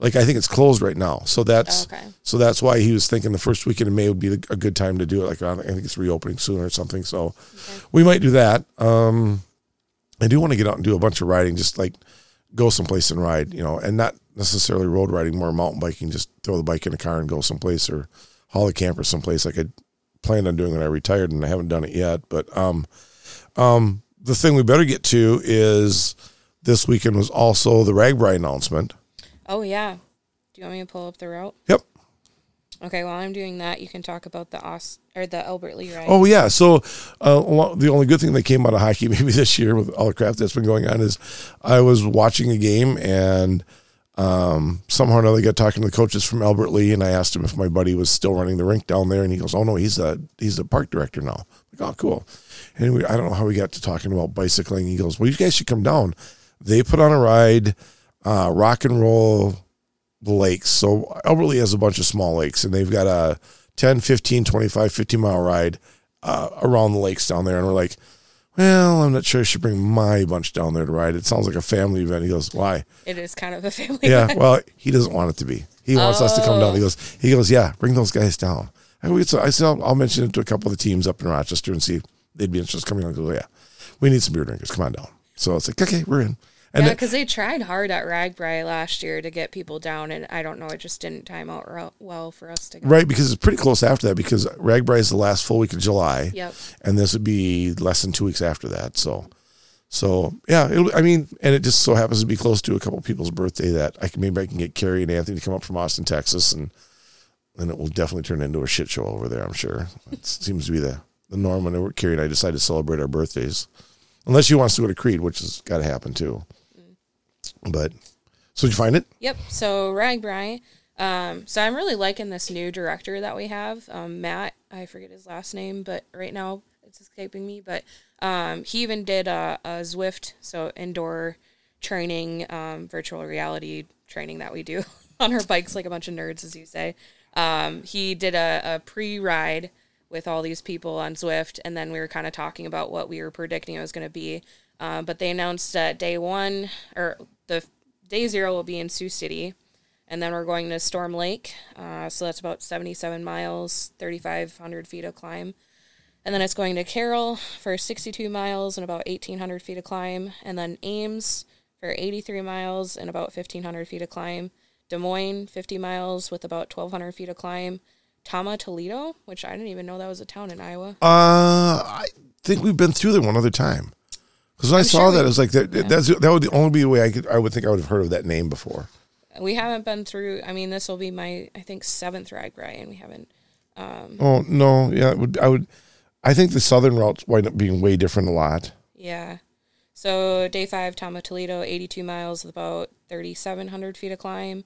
S1: Like I think it's closed right now, so that's
S2: Okay.
S1: so that's why he was thinking the first weekend of May would be a good time to do it. Like I think it's reopening soon or something, so we might do that. Um, I do want to get out and do a bunch of riding, just like go someplace and ride, you know, and not necessarily road riding, more mountain biking. Just throw the bike in a car and go someplace, or haul a camper someplace. Like I planned on doing when I retired, and I haven't done it yet. But um, um, the thing we better get to is this weekend was also the RAGBRAI announcement.
S2: Oh, yeah. Do you want me to pull up the route?
S1: Yep.
S2: Okay, while I'm doing that, you can talk about the Aus or the Albert Lea ride.
S1: Oh yeah. So uh, the only good thing that came out of hockey maybe this year with all the crap that's been going on is I was watching a game and um, somehow or another got talking to the coaches from Albert Lea and I asked him if my buddy was still running the rink down there and he goes, "Oh no, he's a he's a park director now." I'm like, oh, cool. And we, I don't know how we got to talking about bicycling. He goes, "Well, you guys should come down." They put on a ride, uh, rock and roll the lakes. So Albert Lea has a bunch of small lakes and they've got a 10, 15, 25, 50 mile ride uh, around the lakes down there. And we're like, well, I'm not sure I should bring my bunch down there to ride. It sounds like a family event. He goes, why?
S2: It is kind of a family
S1: Yeah,
S2: event.
S1: well, he doesn't want it to be. He wants us to come down. He oh. goes, he goes, yeah, bring those guys down. And we, so I said, I'll, I'll mention it to a couple of the teams up in Rochester and see if they'd be interested in coming on. He goes, oh, yeah, we need some beer drinkers. Come on down. So it's like, okay, we're in. And
S2: Yeah, because they tried hard at RAGBRAI last year to get people down, and I don't know, it just didn't time out well for us to go.
S1: Right, because it's pretty close after that. Because RAGBRAI is the last full week of July,
S2: Yep.
S1: and this would be less than two weeks after that. So, so yeah, it'll, I mean, and it just so happens to be close to a couple of people's birthday that I can maybe I can get Carrie and Anthony to come up from Austin, Texas, and then it will definitely turn into a shit show over there. I'm sure it seems to be the the norm whenever Carrie and I decide to celebrate our birthdays, unless she wants to go to Creed, which has got to happen too. But so did you find it?
S2: Yep. So RAGBRAI. Um, so I'm really liking this new director that we have, um, Matt. I forget his last name, but right now it's escaping me. But um, he even did a, a Zwift, so indoor training, um, virtual reality training that we do on our bikes, like a bunch of nerds, as you say. Um, he did a, a pre-ride with all these people on Zwift, and then we were kind of talking about what we were predicting it was going to be. Uh, but they announced that day one or the day zero will be in Sioux City, and then we're going to Storm Lake. Uh, so that's about 77 miles, 3,500 feet of climb. And then it's going to Carroll for 62 miles and about 1,800 feet of climb. And then Ames for 83 miles and about 1,500 feet of climb. Des Moines, 50 miles with about 1,200 feet of climb. Tama, Toledo, which I didn't even know that was a town in Iowa.
S1: Uh, I think we've been through there one other time. Because when I saw
S2: sure
S1: that,
S2: we-
S1: it was like that. That's that would the only be the way I could. I would think I would have heard of that name before.
S2: We haven't been through, I mean, this will be my, I think, seventh RAGBRAI, and we haven't um,
S1: Oh no, yeah, it would I would. I think the southern routes wind up being way different a lot.
S2: Yeah. So day five, Tama Toledo, 82 miles with about 3,700 feet of climb.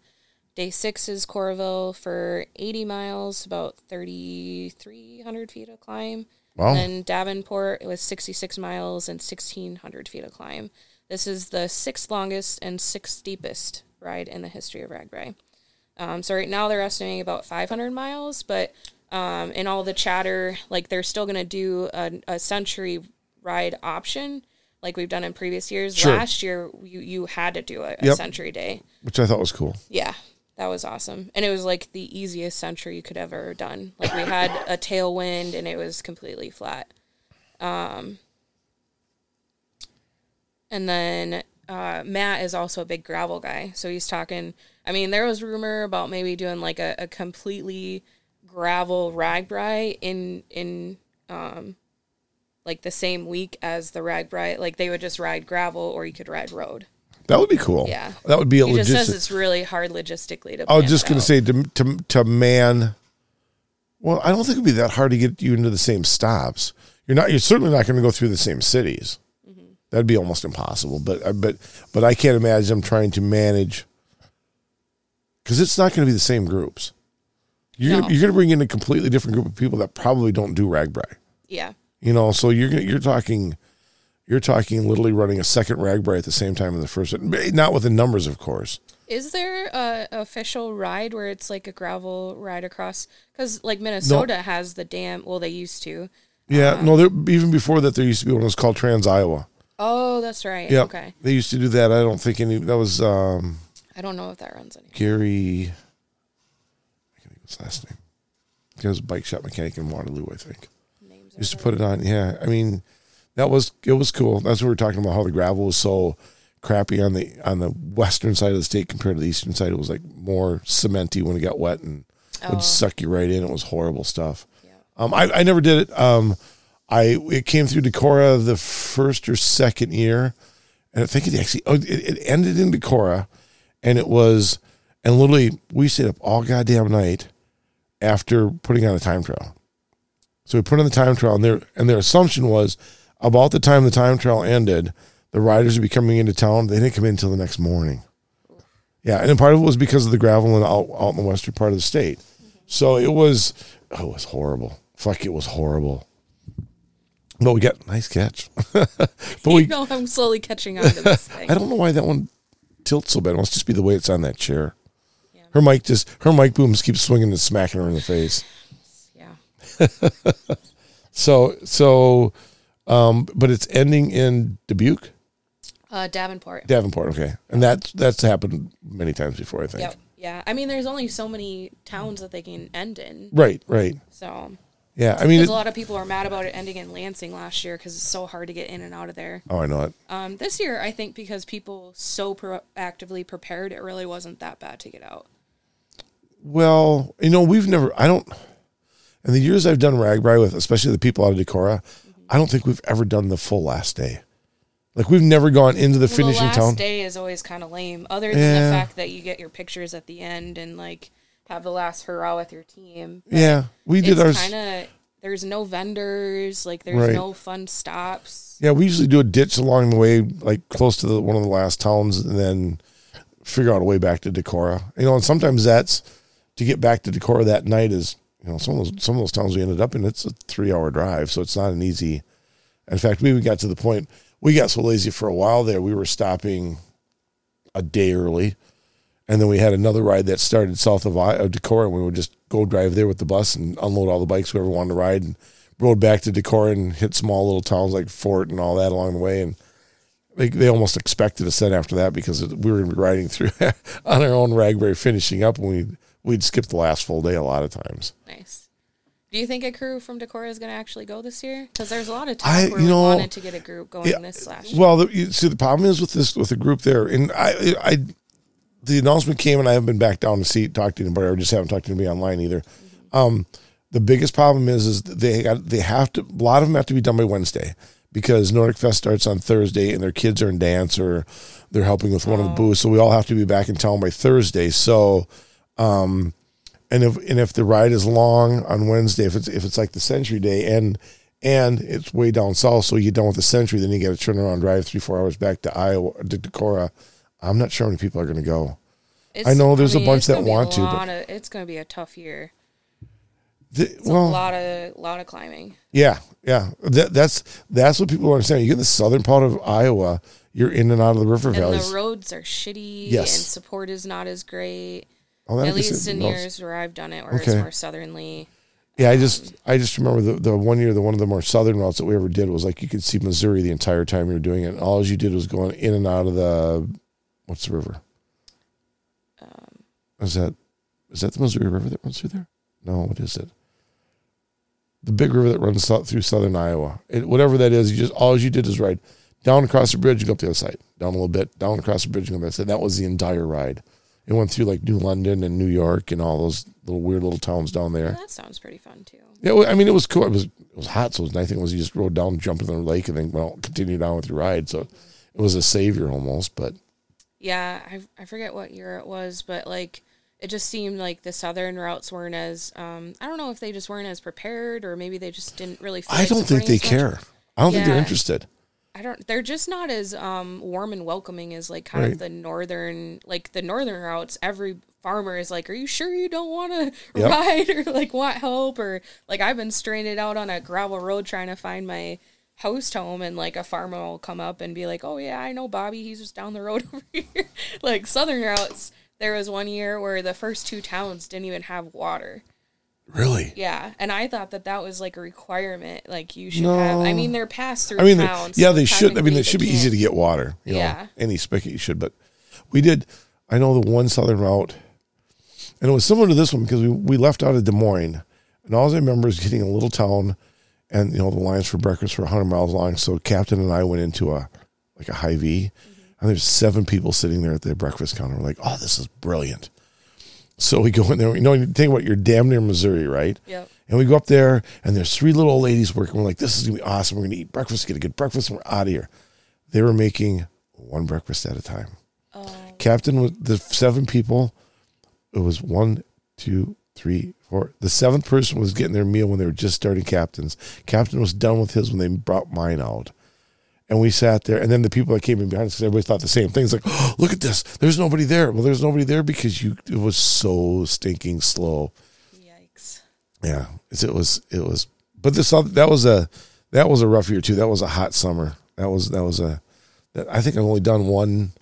S2: Day six is Coralville for 80 miles, about 3,300 feet of climb.
S1: Wow.
S2: And Davenport, it was 66 miles and 1,600 feet of climb. This is the sixth longest and sixth steepest ride in the history of RAGBRAI. Um, so right now they're estimating about 500 miles, but um, in all the chatter, like they're still going to do a, a century ride option, like we've done in previous years.
S1: Sure.
S2: Last year, you you had to do a, a
S1: Yep.
S2: century day.
S1: which I thought was cool.
S2: Yeah, that was awesome, and it was like the easiest century you could ever done. Like we had a tailwind, and it was completely flat. Um, and then uh, Matt is also a big gravel guy, so he's talking. I mean, there was rumor about maybe doing like a, a completely gravel RAGBRAI in in um like the same week as the RAGBRAI. Like they would just ride gravel, or you could ride road.
S1: That would be cool.
S2: Yeah.
S1: that would be a
S2: He just says it's really hard logistically to.
S1: I was just going to say to, to to man. Well, I don't think it'd be that hard to get you into the same stops. You're not. You're certainly not going to go through the same cities.
S2: Mm-hmm.
S1: That'd be almost impossible. But uh, but but I can't imagine them trying to manage because it's not going to be the same groups. You're
S2: No.
S1: gonna, you're going to bring in a completely different group of people that probably don't do RAGBRAI.
S2: Yeah.
S1: You know, so you're gonna, you're talking you're talking literally running a second RAGBRAI at the same time in the first, not with the numbers, of course.
S2: Is there a official ride where it's like a gravel ride across? Because like Minnesota has the dam. Well, they used to.
S1: Yeah, no, there, even before that, there used to be one that was called Trans Iowa.
S2: Oh, that's right.
S1: Yeah,
S2: Okay.
S1: they used to do that. I don't think any. That was um,
S2: I don't know if that runs anymore.
S1: Gary. I can't think of his last name. He was a bike shop mechanic in Waterloo, I think.
S2: Names
S1: Used to put it on. Yeah, I mean, that was it was cool. That's what we were talking about. How the gravel was so crappy on the on the western side of the state compared to the eastern side. It was like more cementy when it got wet and
S2: Oh.
S1: would suck you right in. It was horrible stuff.
S2: Yeah.
S1: Um, I, I never did it. Um, I it came through Decorah the first or second year, and I think it actually oh, it, it ended in Decorah, and it was and literally we stayed up all goddamn night after putting on a time trial. So we put on the time trial, and their and their assumption was about the time the time trial ended, the riders would be coming into town. They didn't come in until the next morning. Yeah, and part of it was because of the gravel and out, out in the western part of the state. So it was, oh, it was horrible. Fuck, it was horrible. But we got nice catch. but
S2: you
S1: we,
S2: know, I'm slowly catching on to this thing.
S1: I don't know why that one tilts so bad. It must just be the way it's on that chair. Her mic just, her mic booms keep swinging and smacking her in the face.
S2: Yeah.
S1: So, so, um, but it's ending in Dubuque,
S2: Uh, Davenport.
S1: Davenport. Okay, and that's that's happened many times before. I think.
S2: Yep. Yeah. I mean, there's only so many towns that they can end in.
S1: Right. Right.
S2: So,
S1: Yeah. I mean, it,
S2: a lot of people are mad about it ending in Lansing last year because it's so hard to get in and out of there.
S1: oh, I know it.
S2: Um, this year, I think because people so proactively prepared, it really wasn't that bad to get out.
S1: Well, you know, we've never. I don't. In the years I've done RAGBRAI with, especially the people out of Decorah, I don't think we've ever done the full last day. Like we've never gone into the
S2: Well,
S1: finishing
S2: the last
S1: town.
S2: day is always kind of lame, other than
S1: Yeah.
S2: the fact that you get your pictures at the end and like have the last hurrah with your team.
S1: Yeah, we did ours.
S2: kind of there's no vendors, like there's
S1: Right.
S2: no fun stops.
S1: Yeah, we usually do a ditch along the way, like close to the, one of the last towns, and then figure out a way back to Decorah. You know, and sometimes that's to get back to Decorah that night is you know some of those some of those towns we ended up in. It's a three hour drive, so it's not an easy. In fact, we even got to the point we got so lazy for a while there. We were stopping a day early, and then we had another ride that started south of, of Decorah, and we would just go drive there with the bus and unload all the bikes whoever wanted to ride, and rode back to Decorah and hit small little towns like Fort and all that along the way, and they, they almost expected us then after that because we were going to be riding through on our own Ragberry, finishing up, and we we'd skip the last full day a lot of times.
S2: Nice. Do you think a crew from Decorah is going to actually go this year? Because there's a lot of
S1: I-
S2: times where
S1: you
S2: we
S1: know,
S2: wanted to get a group going
S1: Yeah,
S2: this last year.
S1: Well, the, you see, the problem is with this with the group there, and I, I, the announcement came, and I haven't been back down to see talk to anybody, or just haven't talked to anybody online either. Um, the biggest problem is, is they got they have to a lot of them have to be done by Wednesday because Nordic Fest starts on Thursday, and their kids are in dance or they're helping with one of the booths, so we all have to be back in town by Thursday. So. Um, and if and if the ride is long on Wednesday, if it's if it's like the Century Day and and it's way down south, so you get done with the Century, then you got to turn around, drive three four hours back to Iowa to Decorah. I'm not sure how many people are going to go.
S2: It's-
S1: know there's a bunch that
S2: gonna be a
S1: want to, but-
S2: of- it's going to be a tough year.
S1: The-
S2: It's a lot of lot of climbing.
S1: yeah, yeah, that, that's that's what people understand. You get the southern part of Iowa, you're in and out of the river
S2: And
S1: valleys.
S2: the roads are shitty
S1: Yes.
S2: and support is not as great.
S1: Oh,
S2: At least in
S1: knows.
S2: years where I've done it where it's more southerly.
S1: Yeah, I just I just remember the the one year the one of the more southern routes that we ever did was like you could see Missouri the entire time you were doing it. And all you did was going in and out of the what's the river?
S2: Um,
S1: Is that is that the Missouri River that runs through there? No, what is it? The big river that runs through southern Iowa. It, whatever that is, you just all you did is ride down across the bridge and go up the other side, down a little bit, down across the bridge and go up the other side. That was the entire ride. It went through like New London and New York and all those little weird little towns down there.
S2: that sounds pretty fun too.
S1: Yeah, well, I mean, it was cool. It was it was hot, so it was nice thing was you just rode down, jump in the lake, and then well, continue down with your ride. So it was a savior almost. But
S2: Yeah, I I forget what year it was, but like it just seemed like the southern routes weren't as um I don't know if they just weren't as prepared or maybe they just didn't really feel
S1: I don't think they
S2: supporting as much.
S1: care. I don't think they're interested.
S2: I don't they're just not as um warm and welcoming as like kind
S1: Right.
S2: of the northern like the northern routes every farmer is like, "Are you sure you don't want to
S1: Yep.
S2: ride or like want help or like I've been stranded out on a gravel road trying to find my host home and like a farmer will come up and be like, "Oh yeah, I know Bobby. He's just down the road over here." like southern routes, there was one year where the first two towns didn't even have water.
S1: Really?
S2: Yeah, and I thought that that was like a requirement. Like you should
S1: No.
S2: have. I mean, they're passed through
S1: I mean,
S2: towns.
S1: yeah, they should. I mean, it should be easy
S2: can't.
S1: to get water. You know,
S2: Yeah.
S1: any spigot you should. But we did. I know the one southern route, and it was similar to this one because we, we left out of Des Moines, and all I remember is getting a little town, and you know the lines for breakfast were 100 miles long. So Captain and I went into a like a high mm-hmm. V, and there's seven people sitting there at the breakfast counter. We're like, oh, this is brilliant. So we go in there. You know, you think about you're damn near Missouri, right?
S2: Yep.
S1: And we go up there, and there's three little old ladies working. We're like, this is gonna be awesome. We're gonna eat breakfast, get a good breakfast, and we're out of here. They were making one breakfast at a time.
S2: Oh,
S1: Captain was the seven people. It was one, two, three, four. The seventh person was getting their meal when they were just starting captains. Captain was done with his when they brought mine out. And we sat there, and then the people that came in behind us, because everybody thought the same thing. It's like, oh, look at this. There's nobody there. Well, there's nobody there because you. It was so stinking slow.
S2: yikes!
S1: Yeah, it's, it was it was, but this that was a that was a rough year too. That was a hot summer. That was that was a that I think I've only done one.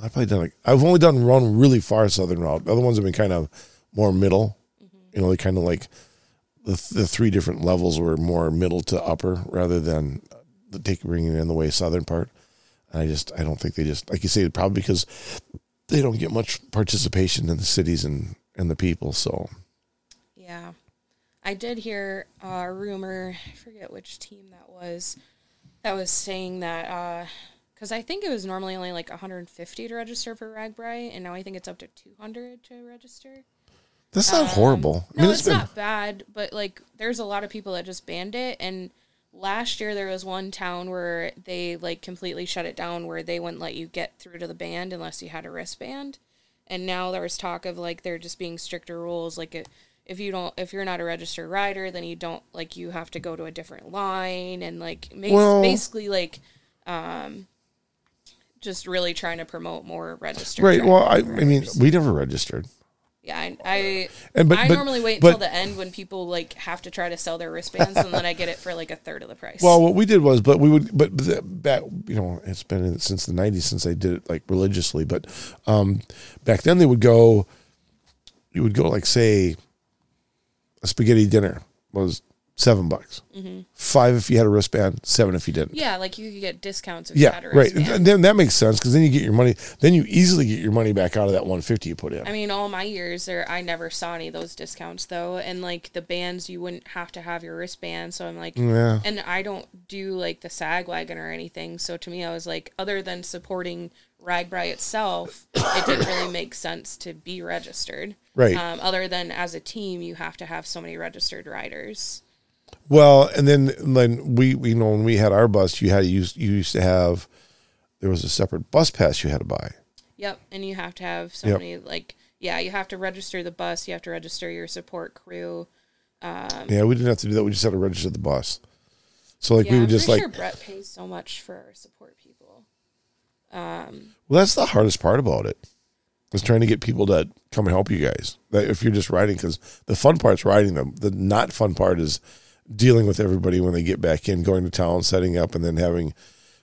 S1: I've probably done like I've only done one really far southern route. The other ones have been kind of more middle. Mm-hmm. You know, they kind of like the the three different levels were more middle to upper rather than take bringing in the way southern part. And I just I don't think they just like you say probably because they don't get much participation in the cities and and the people. So
S2: Yeah, I did hear a rumor. I forget which team that was. That was saying that uh, because I think it was normally only like 150 to register for RAGBRAI, and now I think it's up to 200 to register.
S1: that's not horrible.
S2: Um, no, it's, not bad, but like there's a lot of people that just banned it and last year there was one town where they like completely shut it down where they wouldn't let you get through to the band unless you had a wristband. And now there was talk of like there just being stricter rules like if you don't if you're not a registered rider then you don't like you have to go to a different line and like makes,
S1: Well-
S2: basically like um just really trying to promote more registered
S1: Right. Well, I, I mean, we never registered.
S2: Yeah, I, I,
S1: And but-
S2: I
S1: but-
S2: normally wait
S1: but-
S2: until the end when people like have to try to sell their wristbands, and then I get it for like a third of the price.
S1: Well, what we did was, but we would, but the- back, you know, it's been since the '90s since I did it like religiously. But um, back then, they would go. You would go like say, a spaghetti dinner was seven bucks, five if you had a wristband, seven if you didn't.
S2: Mm-hmm. yeah, like you could get discounts if
S1: Yeah,
S2: you had a
S1: right.
S2: wristband.
S1: And then that makes sense because then you get your money. Then you easily get your money back out of that 150 you put in.
S2: I mean, all my years there, I never saw any of those discounts though, and like the bands, you wouldn't have to have your wristband. So I'm like,
S1: yeah.
S2: and I don't do like the sag wagon or anything. So to me, I was like, other than supporting RAGBRAI itself, it didn't really make sense to be registered.
S1: Right.
S2: Um, other than as a team, you have to have so many registered riders.
S1: Well, and then then we we know when we had our bus, you had to use you used to have there was a separate bus pass you had to buy.
S2: Yep, and you have to have so
S1: Yep.
S2: many like yeah, you have to register the bus, you have to register your support crew.
S1: Um, yeah, we didn't have to do that. We just had to register the bus. So like
S2: Yeah,
S1: we
S2: I'm
S1: would just like
S2: sure Brett pays so much for our support people.
S1: Um, well, that's the hardest part about it. Is trying to get people to come and help you guys. That if you're just riding, because the fun part's riding them. The not fun part is dealing with everybody when they get back in, going to town, setting up, and then having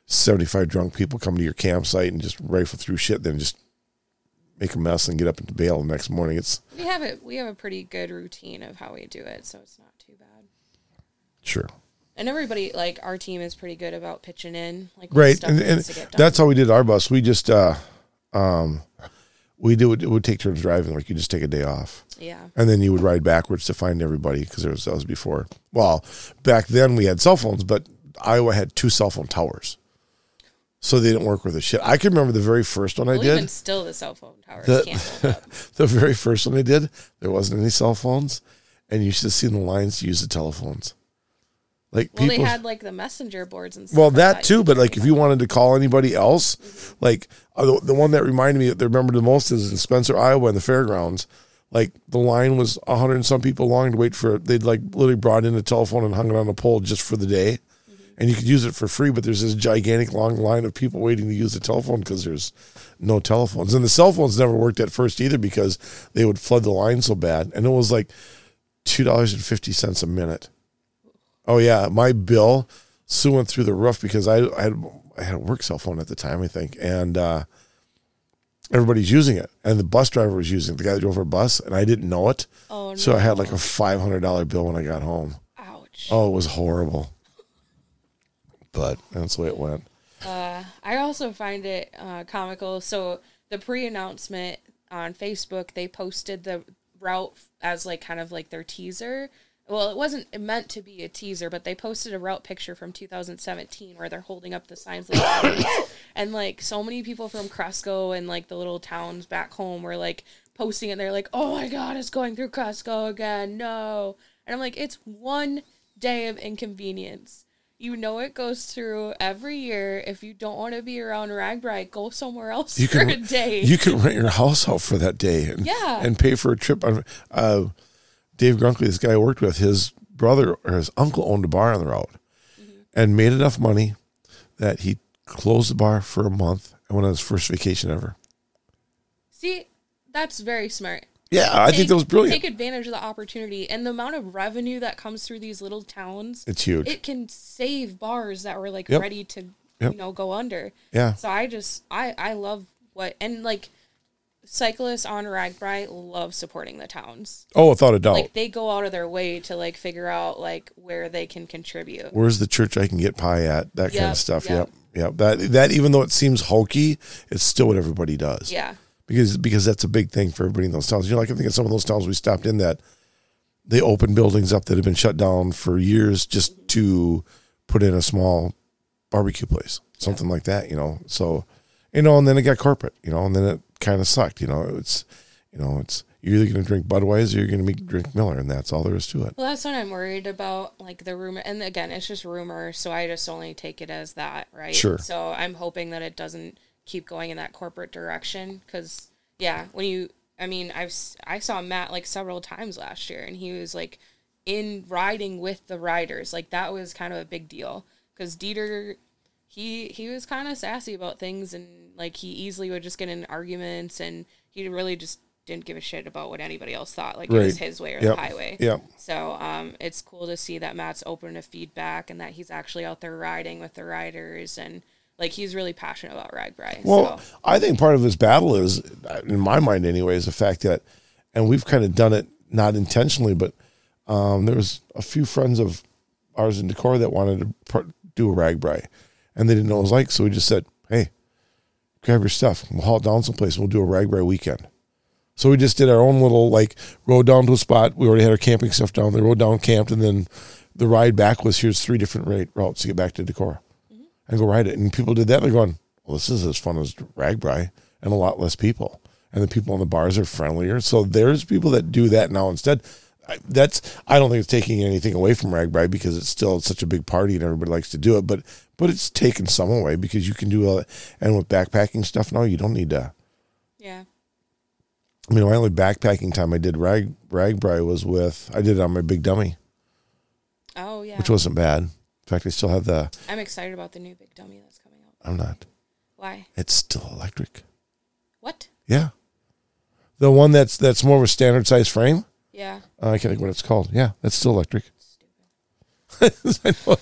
S1: 75 drunk people come to your campsite and just rifle through shit, then just make a mess and get up into bail the next morning. It's
S2: We have it we have a pretty good routine of how we do it, so it's not too bad.
S1: sure.
S2: And everybody like our team is pretty good about pitching in like
S1: right
S2: stuff
S1: and, and
S2: to get done.
S1: that's how we did our bus we just uh um we do it would take turns driving like you just take a day off.
S2: Yeah.
S1: and then you would ride backwards to find everybody because there was that was before. Well back then we had cell phones but iowa had two cell phone towers. So they didn't work with the shit. I can remember the very first one i did
S2: even still the cell phone towers
S1: The-
S2: can't
S1: the very first one i did there wasn't any cell phones and you should have seen the lines to use the telephones like
S2: Well,
S1: people
S2: they had like the messenger boards and stuff.
S1: Well,
S2: like
S1: that too, but like if you wanted to call anybody else, like uh, the, the one that reminded me that I remember the most is in Spencer, Iowa, in the fairgrounds. Like the line was a hundred and some people long to wait for. it. They'd like literally brought in a telephone and hung it on a pole just for the day, and you could use it for free. But there's this gigantic long line of people waiting to use the telephone because there's no telephones, and the cell phones never worked at first either because they would flood the line so bad, and it was like two dollars and fifty cents a minute. Oh yeah, my bill Sue went through the roof because I I had, I had a work cell phone at the time, I think, and uh, everybody's using it, and the bus driver was using it, the guy that drove our bus, and I didn't know it,
S2: Oh no.
S1: so I had like a five hundred dollar bill when I got home.
S2: ouch.
S1: Oh, it was horrible, but that's the way it went.
S2: I also find it uh, comical. So the pre-announcement on Facebook, they posted the route as like kind of like their teaser. Well, it wasn't meant to be a teaser, but they posted a route picture from 2017 where they're holding up the signs like and like so many people from Cresco and like the little towns back home were like posting it. They're like, "Oh my god, it's going through Cresco again!" No, and I'm like, it's one day of inconvenience. You know it goes through every year. If you don't want to be around RAGBRAI, go somewhere else
S1: You
S2: for
S1: can
S2: a day.
S1: you can rent your house out for that day and
S2: Yeah.
S1: and pay for a trip. on- Uh, Dave Grunkley, this guy I worked with, his brother or his uncle owned a bar on the road,
S2: Mm-hmm.
S1: and made enough money that he closed the bar for a month and went on his first vacation ever.
S2: See, that's very smart.
S1: Yeah, I think that was brilliant.
S2: Take advantage of the opportunity and the amount of revenue that comes through these little towns.
S1: it's huge.
S2: It can save bars that were like
S1: Yep.
S2: ready to,
S1: Yep.
S2: you know, go under.
S1: yeah,
S2: So I just I I love what and like cyclists on RAGBRAI love supporting the towns.
S1: Oh, without a doubt.
S2: Like they go out of their way to like figure out like where they can contribute.
S1: Where's the church I can get pie at? That kind of stuff.
S2: yep.
S1: Yep. Yep. That that even though it seems hokey, it's still what everybody does.
S2: Yeah.
S1: Because because that's a big thing for everybody in those towns. You know, like I think in some of those towns we stopped in that they open buildings up that have been shut down for years just to put in a small barbecue place. Something like that, you know. So you know, and then it got corporate, you know, and then it kind of sucked, you know. It's you know, it's you're either going to drink Budweiser or you're going to be drink Miller, and that's all there is to it.
S2: Well, that's what I'm worried about. Like the rumor, and again, it's just rumor, so I just only take it as that, right?
S1: Sure.
S2: So I'm hoping that it doesn't keep going in that corporate direction, because yeah, when you, I mean, I've I saw Matt like several times last year, and he was like in riding with the riders, like that was kind of a big deal, because Dieter, he he was kind of sassy about things, and like he easily would just get in arguments, and he really just didn't give a shit about what anybody else thought, like it was his way or
S1: Yep.
S2: the highway.
S1: Yep.
S2: So um, it's cool to see that Matt's open to feedback and that he's actually out there riding with the riders and like he's really passionate about RAGBRAI.
S1: Well,
S2: so
S1: I think part of his battle is, in my mind anyway, is the fact that, and we've kind of done it not intentionally, but um, there was a few friends of ours in Decorah that wanted to do a RAGBRAI, and they didn't know what it was like, so we just said, "Hey, grab your stuff. We'll haul it down someplace. We'll do a RAGBRAI weekend." So we just did our own little like rode down to a spot. We already had our camping stuff down there. Rode down, camped, and then the ride back was here's three different rate routes to get back to Decorah and go ride it. And people did that. They're going, well, this is as fun as RAGBRAI and a lot less people. And the people in the bars are friendlier. So there's people that do that now instead. I- That's I don't think it's taking anything away from RAGBRAI because it's still such a big party and everybody likes to do it. But but it's taken some away because you can do all that. And with backpacking stuff now, you don't need to.
S2: yeah.
S1: I mean, my only backpacking time I did rag RAGBRAI was with I did it on my big dummy,
S2: Oh yeah.
S1: which wasn't bad. In fact, I still have the.
S2: I'm excited about the new big dummy that's coming out.
S1: I'm not.
S2: Why?
S1: It's still electric.
S2: What?
S1: Yeah. The one that's that's more of a standard size frame.
S2: Yeah.
S1: Uh, I can't think what it's called. Yeah, that's still electric. Know.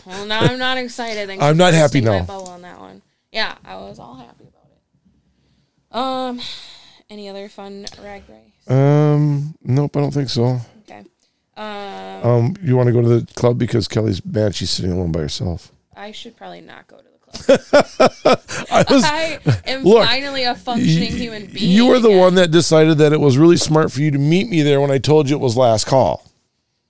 S2: Well, now I'm not excited. Thanks
S1: I'm not happy now.
S2: Bubble on that one. Yeah, I was all happy about it. Um, any other fun RAGBRAI?
S1: Um, nope, I don't think so.
S2: Okay. Um,
S1: Um, you want to go to the club because Kelly's mad she's sitting alone by herself.
S2: I should probably not go to.
S1: I was.
S2: I am
S1: Look,
S2: finally a functioning human being.
S1: You were the
S2: again.
S1: one that decided that it was really smart for you to meet me there when I told you it was last call.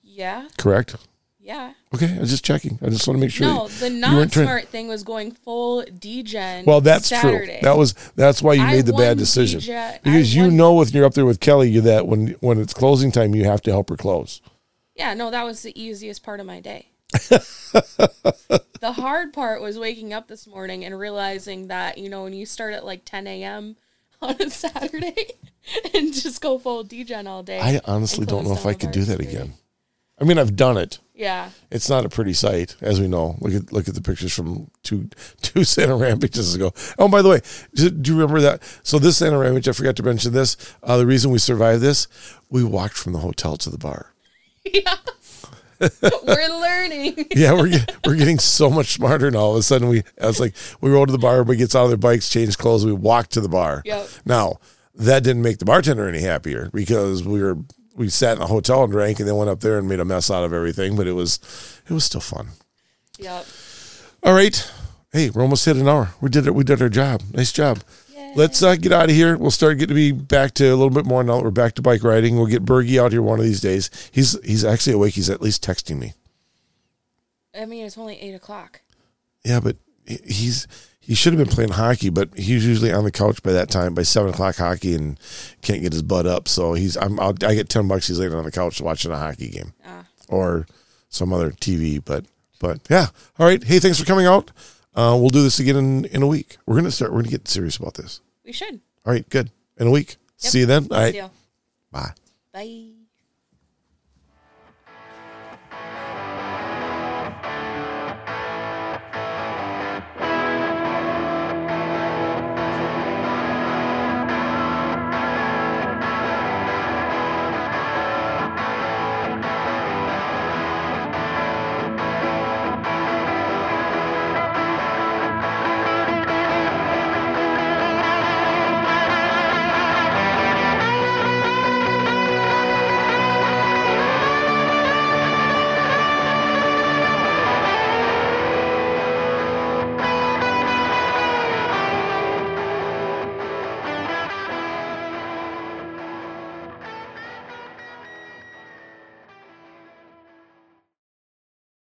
S2: Yeah,
S1: Correct.
S2: yeah.
S1: Okay, I was just checking. I just want to make sure.
S2: No, the not smart thing was going full degen.
S1: Well, that's
S2: Saturday.
S1: true. That was that's why you
S2: I
S1: made the bad decision
S2: DJ
S1: because you know, when you're up there with Kelly, you that when when it's closing time, you have to help her close.
S2: Yeah, no, that was the easiest part of my day. the hard part was waking up this morning and realizing that, you know, when you start at like 10 a.m. on a Saturday and just go full degen all day.
S1: I honestly don't know if I could do that
S2: you.
S1: again. I mean, I've done it.
S2: Yeah.
S1: It's not a pretty sight, as we know. Look at look at the pictures from two two Santa rampages ago. Oh, by the way, do, do you remember that? So this Santa rampage, I forgot to mention this. Uh, the reason we survived this, we walked from the hotel to the bar.
S2: Yeah. We're learning.
S1: Yeah, we're get, we're getting so much smarter, and all of a sudden we, I was like, we rode to the bar. Everybody gets out of their bikes, change clothes, we walk to the bar.
S2: Yep.
S1: Now that didn't make the bartender any happier because we were we sat in a hotel and drank, and then went up there and made a mess out of everything. But it was it was still fun.
S2: Yep.
S1: All right. Hey, we're almost hit an hour. We did it. We did our job. Nice job. Let's uh, get out of here. We'll start getting to be back to a little bit more now that we're back to bike riding. We'll get Bergie out here one of these days. He's he's actually awake. He's at least texting me.
S2: I mean, it's only eight o'clock.
S1: Yeah, but he- he's he should have been playing hockey, but he's usually on the couch by that time, by seven o'clock hockey, and can't get his butt up. So he's I'm I'll, I get ten bucks. He's laying on the couch watching a hockey game
S2: Ah.
S1: or some other TV. But but yeah, all right. Hey, thanks for coming out. Uh, we'll do this again in, in a week. We're gonna start. We're gonna get serious about this.
S2: We should.
S1: All right, good. In a week.
S2: Yep.
S1: See you then. All right. Bye.
S2: Bye.